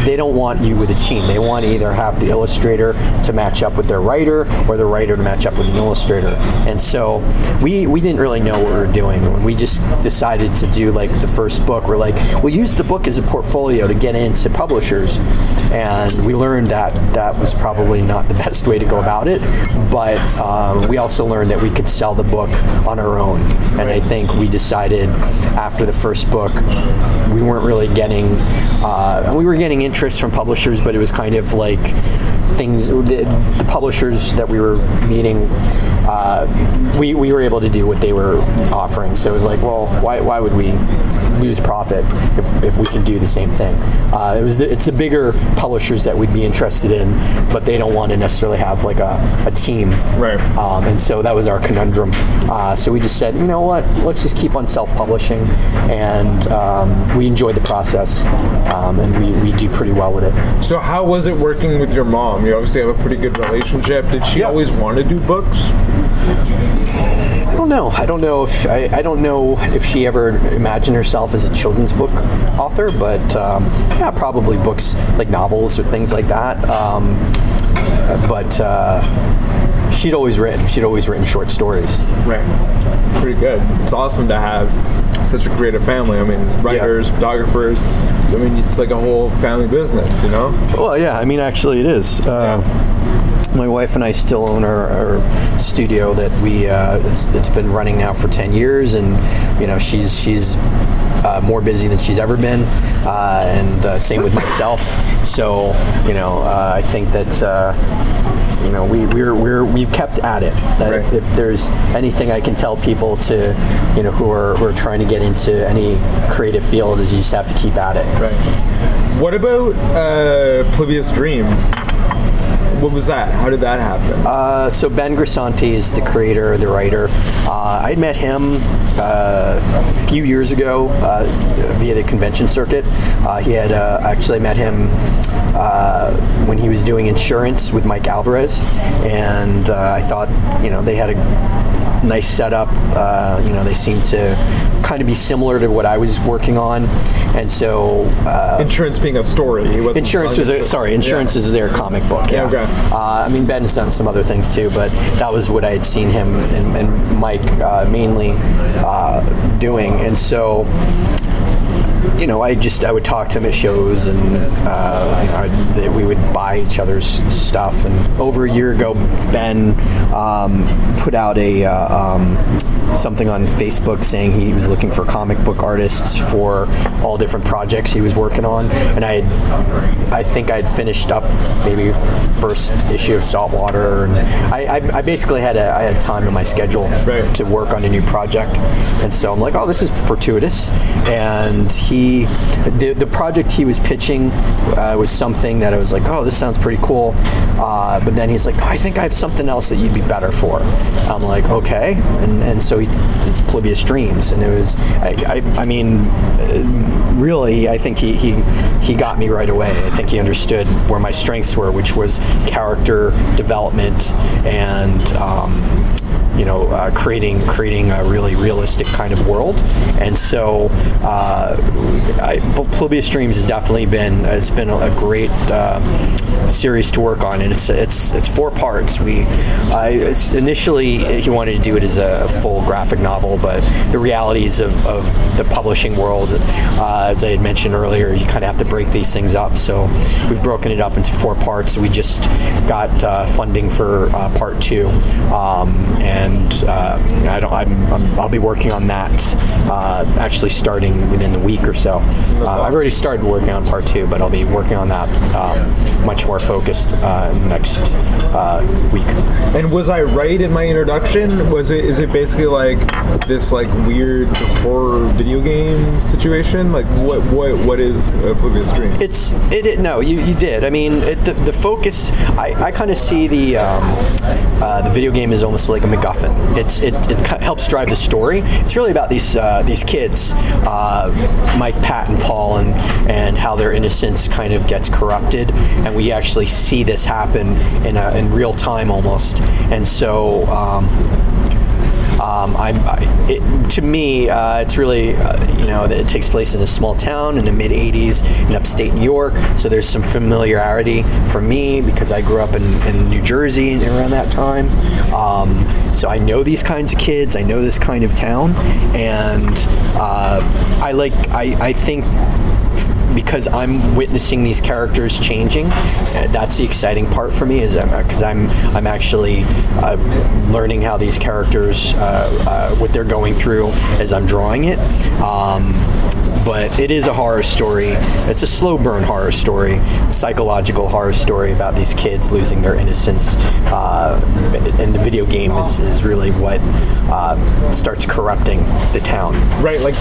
D: they don't want you with a team. They want to either have the illustrator to match up with their writer or the writer to match up with an illustrator. And so we we didn't really know what we were doing when we just decided to do like the first book. We're like, we'll use the book as a portfolio to get into publishers, and we learned that that was probably not the best way to go about it. But um, we also learned that we could sell the book on our own, and I think we decided after the first book we weren't really getting uh, we were getting interest from publishers, but it was kind of like things the, the publishers that we were meeting uh, we, we were able to do what they were offering. So it was like well why, why would we lose profit if, if we can do the same thing uh, it was the, it's the bigger publishers that we'd be interested in but they don't want to necessarily have like a, a team
B: Right.
D: um, and so that was our conundrum uh, so we just said you know what let's just keep on self-publishing and um, we enjoyed the process um, and we, we do pretty well with it
B: So how was it working with your mom? You obviously have a pretty good relationship. Did she
D: Yeah.
B: always want to do books?
D: I don't know. I don't know if I, I don't know if she ever imagined herself as a children's book author, but um, yeah, probably books like novels or things like that. Um, but uh, she'd always written. She'd always written short stories.
B: Right. Pretty good. It's awesome to have such a creative family. I mean, writers, photographers. I mean, it's like a whole family business, you know?
D: Well, yeah. I mean, actually, it is. Uh, my wife and I still own our, our studio that we uh, it's, it's been running now for 10 years and you know she's she's uh, more busy than she's ever been uh, and uh, same with myself so you know uh, I think that uh, you know we, we're, we're we've kept at it that
B: Right.
D: if, if there's anything I can tell people to you know who are, who are trying to get into any creative field is you just have to keep at it
B: Right. What about uh, Polybius Dream? What was that? How did that happen?
D: Uh, so Ben Grisanti is the creator, the writer. Uh, I met him uh, a few years ago uh, via the convention circuit. Uh, he had actually met him when he was doing insurance with Mike Alvarez, and I thought you know they had a nice setup. Uh, you know they seemed to kind of be similar to what I was working on, and so uh,
B: Insurance being a story. He
D: Insurance was a, sorry. Insurance
B: Yeah.
D: is their comic book. Yeah.
B: Okay.
D: Uh, I mean, Ben's done some other things too, but that was what I had seen him and, and Mike uh, mainly uh, doing, and so. You know, I just I would talk to him at shows, and uh, you know, we would buy each other's stuff. And over a year ago, Ben um, put out a uh, um, something on Facebook saying he was looking for comic book artists for all different projects he was working on, and I had, I think I'd finished up maybe first issue of Saltwater, and I, I, I basically had a, I had time in my schedule
B: Right.
D: to work on a new project, and so I'm like, oh, this is fortuitous, and he, the, the project he was pitching uh, was something that I was like, oh, this sounds pretty cool, uh, but then he's like, oh, I think I have something else that you'd be better for. I'm like, okay, and and so he, it's Polybius Dreams, and it was, I, I, I mean, uh, really, I think he, he he got me right away. I think he understood where my strengths were, which was character development and. Um, you know, uh, creating creating a really realistic kind of world, and so uh, Dreams has definitely been it's been a great uh, series to work on, and it's it's it's four parts. We I, initially he wanted to do it as a full graphic novel, but the realities of, of the publishing world, uh, as I had mentioned earlier, you kind of have to break these things up. So we've broken it up into four parts. We just got uh, funding for uh, part two, um, and uh, I don't. I'm, I'm, I'll be working on that uh, actually starting within the week or so. Uh, I've already started working on part two, but I'll be working on that um, much more focused uh, next uh, week.
B: And was I right in my introduction? Was it is it basically like this like weird horror video game situation? Like what what what is uh, Polybius Dream?
D: It's it, it no you, you did I mean it, the, the focus I, I kind of see the um, uh, the video game is almost like a MacGuffin it's it, it helps drive the story. It's really about these uh, these kids uh, Mike Pat and Paul and and how their innocence kind of gets corrupted and we actually see this happen in a, in real time almost. And so um, Um, I'm, I, it, to me, uh, it's really, uh, you know, it takes place in a small town in the mid 80s in upstate New York. So there's some familiarity for me because I grew up in, in New Jersey around that time. Um, so I know these kinds of kids. I know this kind of town, and uh, I like. I, I think because I'm witnessing these characters changing. uh, That's the exciting part for me, is because I'm I'm actually uh, learning how these characters uh, uh, what they're going through as I'm drawing it. Um, but it is a horror story. It's a slow burn horror story, psychological horror story about these kids losing their innocence. Uh, and the video game is, is really what uh, starts corrupting the town.
B: Right, like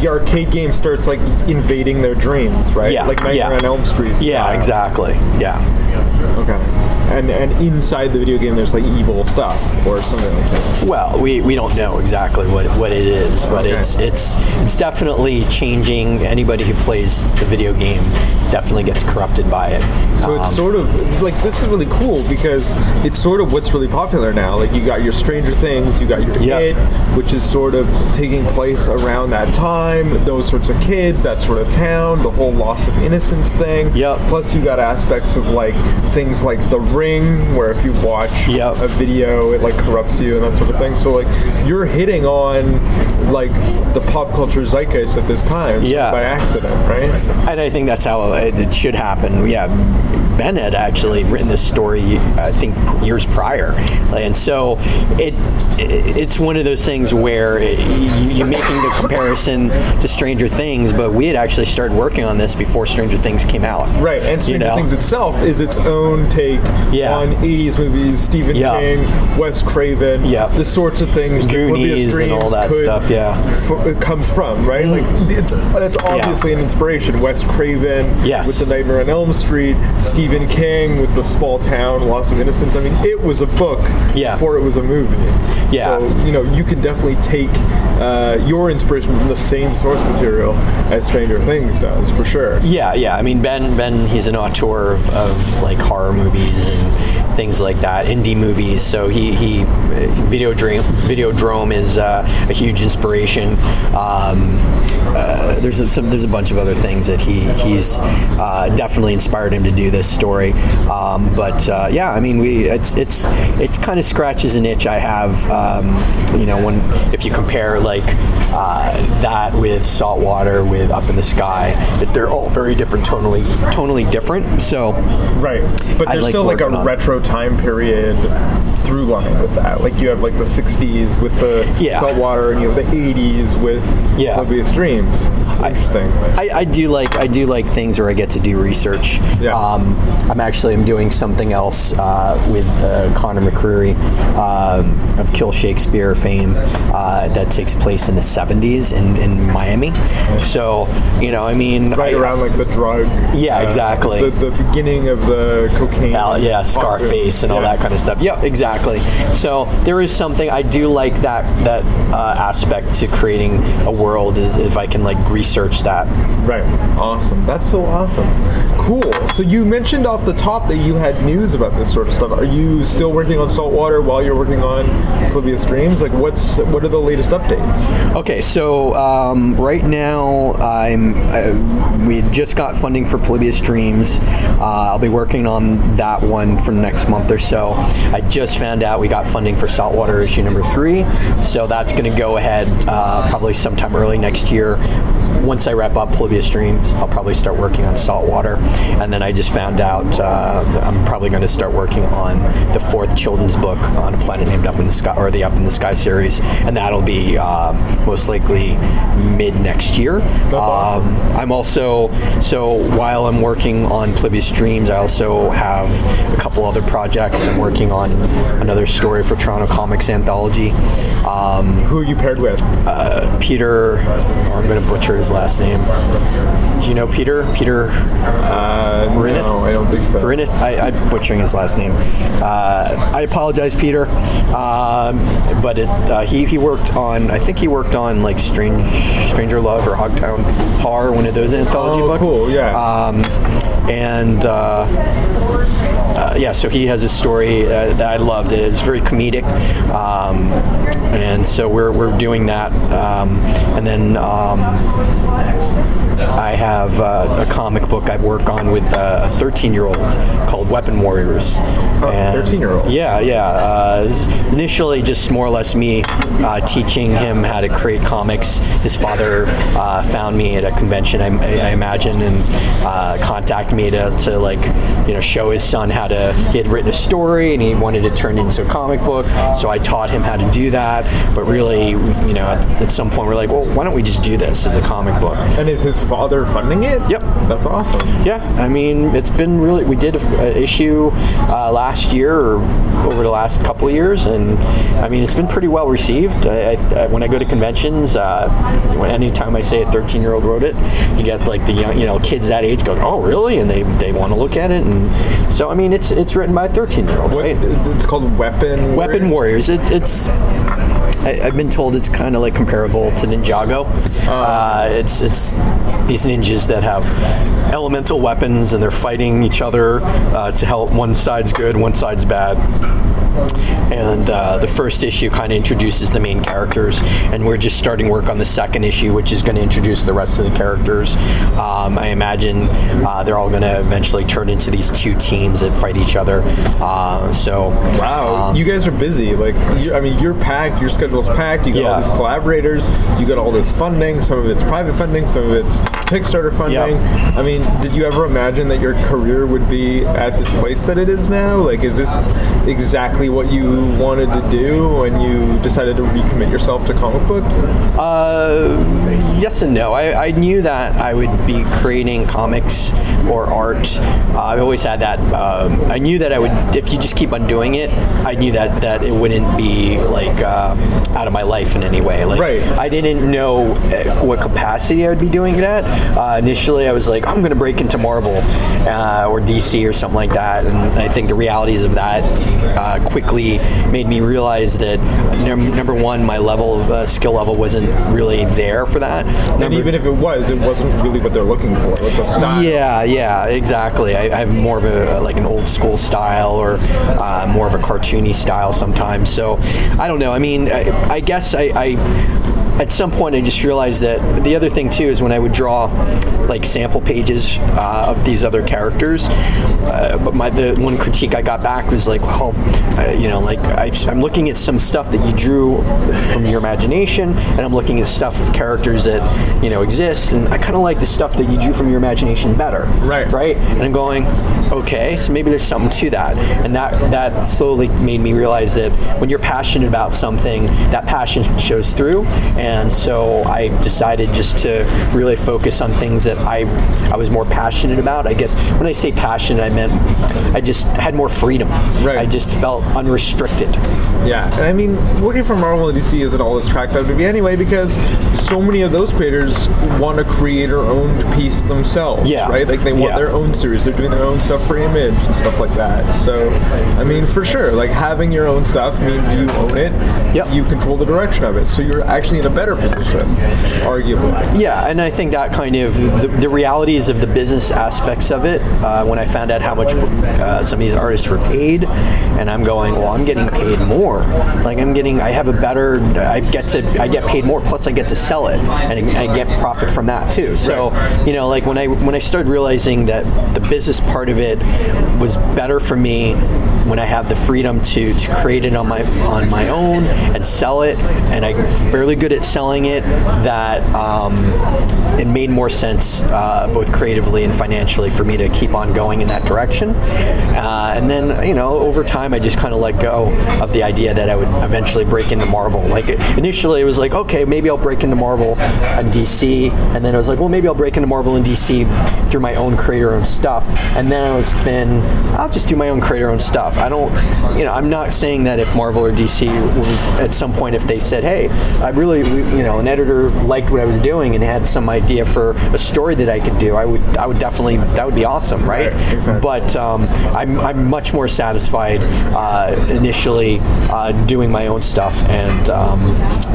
B: the arcade game starts like invading their dreams, right?
D: Yeah,
B: like Nightmare
D: yeah.
B: on Elm Street.
D: Yeah, exactly. Yeah.
B: Okay. And and inside the video game, there's like evil stuff or something like that.
D: Well, we, we don't know exactly what, what it is, but
B: Okay.
D: it's it's it's definitely changing. Anybody who plays the video game definitely gets corrupted by it.
B: So it's
D: Um,
B: sort of like this is really cool because it's sort of what's really popular now. Like you got your Stranger Things, you got your
D: Yeah.
B: It, which is sort of taking place around that time. Those sorts of kids, that sort of town, the whole loss of innocence thing.
D: Yep.
B: Plus you got aspects of like things like The Ring, where if you watch
D: Yep.
B: a video, it like corrupts you and that sort of thing. So like you're hitting on like the pop culture zeitgeist at this time
D: Yeah.
B: by accident, right?
D: And I think that's how it, should happen. Yeah, Ben had actually written this story, I think, years prior, and so it, it it's one of those things where it, you, you're making the comparison to Stranger Things, but we had actually started working on this before Stranger Things came out.
B: Right, and Stranger
D: know?
B: Things itself is its own take
D: Yeah.
B: on 80s movies, Stephen
D: Yeah.
B: King, Wes Craven,
D: Yeah.
B: the sorts of things that
D: Goonies and all that
B: could
D: stuff, yeah.
B: f- it comes from, right? Like it's that's obviously an inspiration. Wes Craven
D: Yes.
B: with the Nightmare on Elm Street, Stephen King with the small town Loss of Innocence. I mean, it was a book
D: Yeah.
B: before it was a movie.
D: Yeah.
B: So you know, you can definitely take uh, your inspiration from the same source material as Stranger Things does, for sure.
D: Yeah, yeah. I mean, Ben, Ben, he's an auteur of, of like horror movies and things like that, indie movies. So he, he Videodrome, Videodrome is uh, a huge inspiration. Um, uh, there's a, some, there's a bunch of other things that he he's uh, definitely inspired him to do this story. Um, but uh, yeah, I mean, we it's it's it's kind of scratches an itch I have. Um, you know, when if you compare like uh, that with Saltwater, with Up in the Sky, that they're all very different, tonally tonally different. So
B: Right, but there's
D: like
B: still like a
D: on-
B: retro time period through line with that. Like you have like the '60s with the
D: Yeah.
B: saltwater, and you have the '80s with
D: Yeah.
B: Polybius Dreams. It's interesting.
D: I, I do like I do like things where I get to do research.
B: Yeah.
D: Um, I'm actually I'm doing something else uh, with uh, Conor McCreery um, of Kill Shakespeare fame uh, that takes place in the 70s in, in Miami. So you know I mean
B: right
D: I-
B: around like the drug.
D: Yeah,
B: uh,
D: exactly.
B: The, the beginning of the cocaine.
D: Yeah, Scarface and all
B: Yeah.
D: that kind of stuff. Yeah, exactly. So there is something I do like that that uh, aspect to creating a world is if I can like research that.
B: Right. Awesome. That's so awesome. Cool. So you mentioned off the top that you had news about this sort of stuff. Are you still working on Saltwater while you're working on Polybius Dreams? Like, what's what are the latest updates?
D: Okay, so um, right now I'm uh, we just got funding for Polybius Dreams. Uh, I'll be working on that one for the next month or so. I just found out we got funding for Saltwater issue number three, so that's going to go ahead uh, probably sometime early next year. Once I wrap up Polybius Dreams, I'll probably start working on Saltwater, and then I just found out uh, I'm probably going to start working on the fourth children's book on a planet named Up in the Sky, or the Up in the Sky series, and that'll be uh, most likely mid next year.
B: awesome.
D: Um, I'm also so while I'm working on Polybius Dreams, I also have a couple other projects. I'm working on another story for Toronto Comics Anthology. Um,
B: Who are you paired with?
D: Peter, oh, I'm going to butcher his last name. Do you know Peter? Peter
B: Uh,
D: Rinith?
B: no, I don't think so.
D: Rinith, I, I'm butchering his last name. Uh, I apologize, Peter. Um, but it, uh, he, he worked on, I think he worked on like Strange, Stranger Love or Hogtown Horror, one of those anthology
B: Oh,
D: books.
B: cool, yeah.
D: Um, and uh, yeah, so he has a story uh, that I loved. It's very comedic, um, and so we're, we're doing that. Um, and then um, I have uh, a comic book I work on with uh, a 13 year old called Weapon Warriors. And-
B: 13-year-old.
D: Yeah, yeah. Uh, initially, just more or less me uh, teaching him how to create comics. His father uh, found me at a convention, I, I imagine, and uh, contacted me to, to like you know show his son how to. He had written a story and he wanted to turn it into a comic book, so I taught him how to do that. But really, you know, at, at some point we're like, well, why don't we just do this as a comic book?
B: And is his father funding it?
D: Yep.
B: That's awesome.
D: Yeah, I mean, it's been really. We did an issue uh, last year or over the last couple of years, and I mean, it's been pretty well received. I, I, when I go to conventions, uh, when anytime I say a 13 year old wrote it, you get like the young, you know kids that age go, oh really, and they, they want to look at it, and so I mean, it's it's written by a 13 year old, right?
B: it's called Weapon.
D: Weapon Warriors. It's it's. I, I've been told it's kind of like comparable to Ninjago. Uh, it's it's these ninjas that have elemental weapons and they're fighting each other uh, to help. One side's good, one side's bad. And uh, the first issue kind of introduces the main characters, and we're just starting work on the second issue, which is going to introduce the rest of the characters. Um, I imagine uh, they're all going to eventually turn into these two teams that fight each other. Uh, so
B: Wow,
D: um,
B: you guys are busy. Like, you I mean, you're packed. Your schedule's packed. You got all these collaborators. You got all this funding. Some of it's private funding. Some of it's Kickstarter funding.
D: Yeah.
B: I mean, did you ever imagine that your career would be at this place that it is now? Like, is this exactly what you wanted to do when you decided to recommit yourself to comic books?
D: Uh, yes and no. I, I knew that I would be creating comics or art. Uh, I've always had that. Um, I knew that I would, if you just keep on doing it, I knew that that it wouldn't be like uh, out of my life in any way. Like,
B: Right.
D: I didn't know uh, what capacity I would be doing it at. Uh, initially, I was like, I'm going to break into Marvel uh, or DC or something like that, and I think the realities of that uh, quickly made me realize that num- number one, my level of uh, skill level wasn't really there for that.
B: And even if it was, it wasn't really what they're looking for. Like the style.
D: yeah, yeah, exactly. I, I have more of a like an old school style or uh, more of a cartoony style sometimes. So I don't know. I mean, I, I guess I, I at some point I just realized that the other thing too is when I would draw like sample pages uh, of these other characters. Uh, but my the one critique I got back was like, well, uh, you know, like I, I'm looking at some stuff that you drew from your imagination, and I'm looking at stuff of characters that you know exist, and I kind of like the stuff that you drew from your imagination better.
B: Right.
D: Right. And I'm going, okay, so maybe there's something to that, and that that slowly made me realize that when you're passionate about something, that passion shows through, and so I decided just to really focus on things that I I was more passionate about. I guess when I say passionate, I meant I just had more freedom.
B: Right.
D: I just felt unrestricted.
B: Yeah, and I mean, working for Marvel and DC isn't all it's cracked up to be anyway, because so many of those creators want to create their own piece themselves.
D: Yeah.
B: Right? Like they want
D: Yeah.
B: their own series. They're doing their own stuff for Image and stuff like that. So, I mean, for sure, like having your own stuff means you own it.
D: Yep.
B: You control the direction of it, so you're actually in a better position, arguably.
D: Yeah, and I think that kind of the, the realities of the business aspects of it. Uh, when I found out how much uh, some of these artists were paid, and I'm going, well, I'm getting paid more. Like I'm getting, I have a better, I get to, I get paid more. Plus, I get to sell it, and I get profit from that too. So, you know, like when I when I started realizing that the business part of it was better for me when I have the freedom to, to create it on my on my own and sell it, and I'm fairly good at selling it. That um, it made more sense uh, both creatively and financially for me to keep on going in that direction. Uh, and then you know over time I just kind of let go of the idea that I would eventually break into Marvel. Like initially it was like okay maybe I'll break into Marvel and DC, and then it was like well maybe I'll break into Marvel and DC through my own creator own stuff. And then I was then I'll just do my own creator own stuff. I don't you know I'm not saying that if Marvel or DC was at some point if they said hey I really you know, an editor liked what I was doing and had some idea for a story that I could do, I would, I would definitely, that would be awesome, right?
B: Right, exactly.
D: But um, I'm, I'm much more satisfied uh, initially uh, doing my own stuff. And um,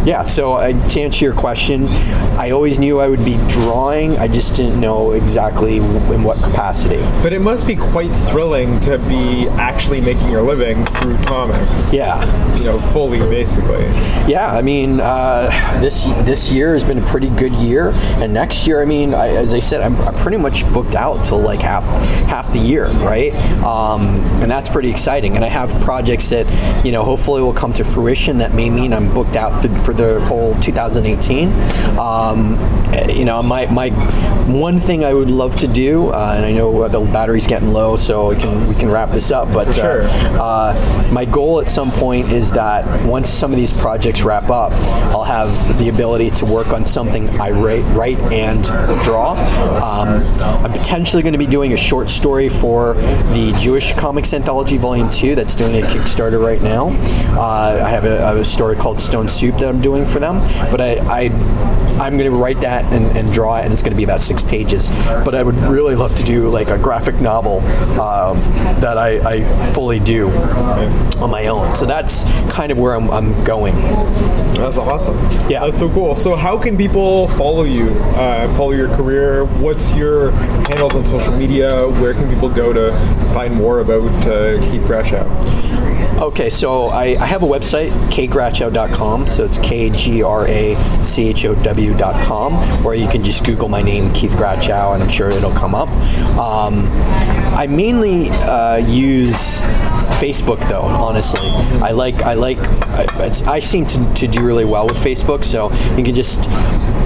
D: yeah, so uh, to answer your question, I always knew I would be drawing. I just didn't know exactly in what capacity.
B: But it must be quite thrilling to be actually making your living through comics.
D: Yeah.
B: You know, fully, basically.
D: Yeah, I mean, uh, this this year has been a pretty good year, and next year, I mean, I, as I said, I'm, I'm pretty much booked out till like half half the year, right? Um, and that's pretty exciting. And I have projects that you know hopefully will come to fruition. That may mean I'm booked out th- for the whole 2018. Um, you know, my my one thing I would love to do, uh, and I know the battery's getting low, so we can we can wrap this up. But
B: sure.
D: uh, uh, my goal at some point is that once some of these projects wrap up, I'll have the ability to work on something I write, write and draw. Um, I'm potentially going to be doing a short story for the Jewish Comics Anthology Volume 2 that's doing a Kickstarter right now. Uh, I have a, a story called Stone Soup that I'm doing for them, but I, I, I'm going to write that and, and draw it, and it's going to be about six pages. But I would really love to do like a graphic novel um, that I, I fully do on my own. So that's kind of where I'm, I'm going.
B: That's awesome.
D: Yeah.
B: That's so cool. So, how can people follow you, uh, follow your career? What's your handles on social media? Where can people go to find more about uh, Keith Grachow?
D: Okay, so I, I have a website, kgrachow.com. So it's K G R A C H O W.com, or you can just Google my name, Keith Grachow, and I'm sure it'll come up. Um, I mainly uh, use Facebook though. Honestly, I like I like I, it's- I seem to, to do really well with Facebook. So you can just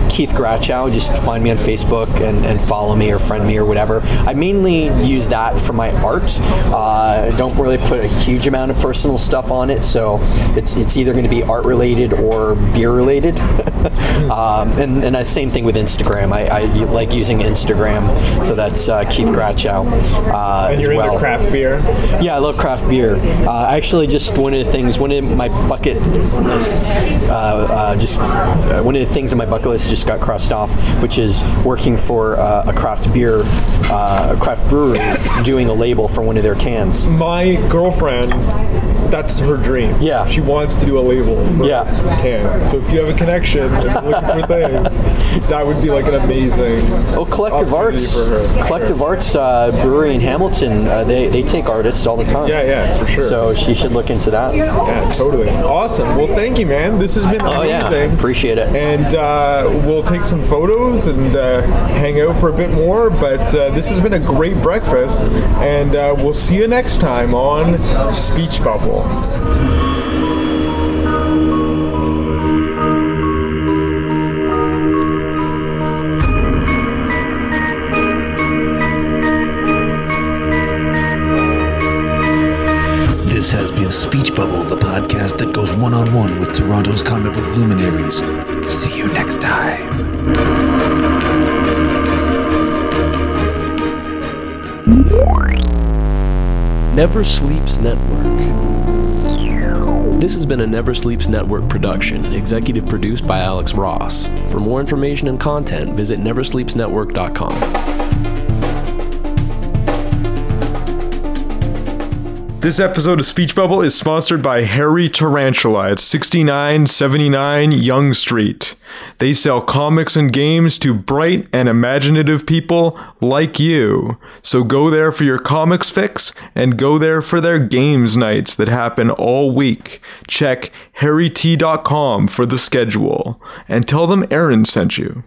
D: Keith Grachow. Just find me on Facebook and, and follow me or friend me or whatever. I mainly use that for my art. Uh, I don't really put a huge amount of personal stuff on it, so it's it's either going to be art related or beer related. um, and and the same thing with Instagram. I, I like using Instagram, so that's uh, Keith Grachow. Uh,
B: And you're
D: well.
B: into craft beer.
D: Yeah, I love craft beer. Uh, actually, just one of the things, one of my bucket list, uh, uh, just uh, one of the things on my bucket list just got crossed off, which is working for uh, a craft beer, uh, craft brewery, doing a label for one of their cans.
B: My girlfriend, that's her dream.
D: Yeah.
B: She wants to do a label for
D: Yeah.
B: can. So if you have a connection and you're looking for things, that would be like an amazing.
D: Oh, Collective Arts,
B: for her,
D: Collective Arts uh, Brewery in Hamilton. Uh, they they take artists all the time.
B: Yeah, yeah, for sure.
D: So she should look into that.
B: Yeah, totally. Awesome. Well, thank you, man. This has been
D: Oh yeah,
B: amazing.
D: appreciate it.
B: and uh, we'll take some photos and uh, hang out for a bit more. But uh, this has been a great breakfast, and uh, we'll see you next time on Speech Bubble.
C: Speech Bubble, the podcast that goes one on one with Toronto's comic book luminaries. See you next time.
F: Never Sleeps Network. This has been a Never Sleeps Network production, executive produced by Alex Ross. For more information and content, visit neversleepsnetwork.com.
B: This episode of Speech Bubble is sponsored by Hairy Tarantula at 6979 Yonge Street. They sell comics and games to bright and imaginative people like you. So go there for your comics fix and go there for their games nights that happen all week. Check hairyt.com for the schedule and tell them Aaron sent you.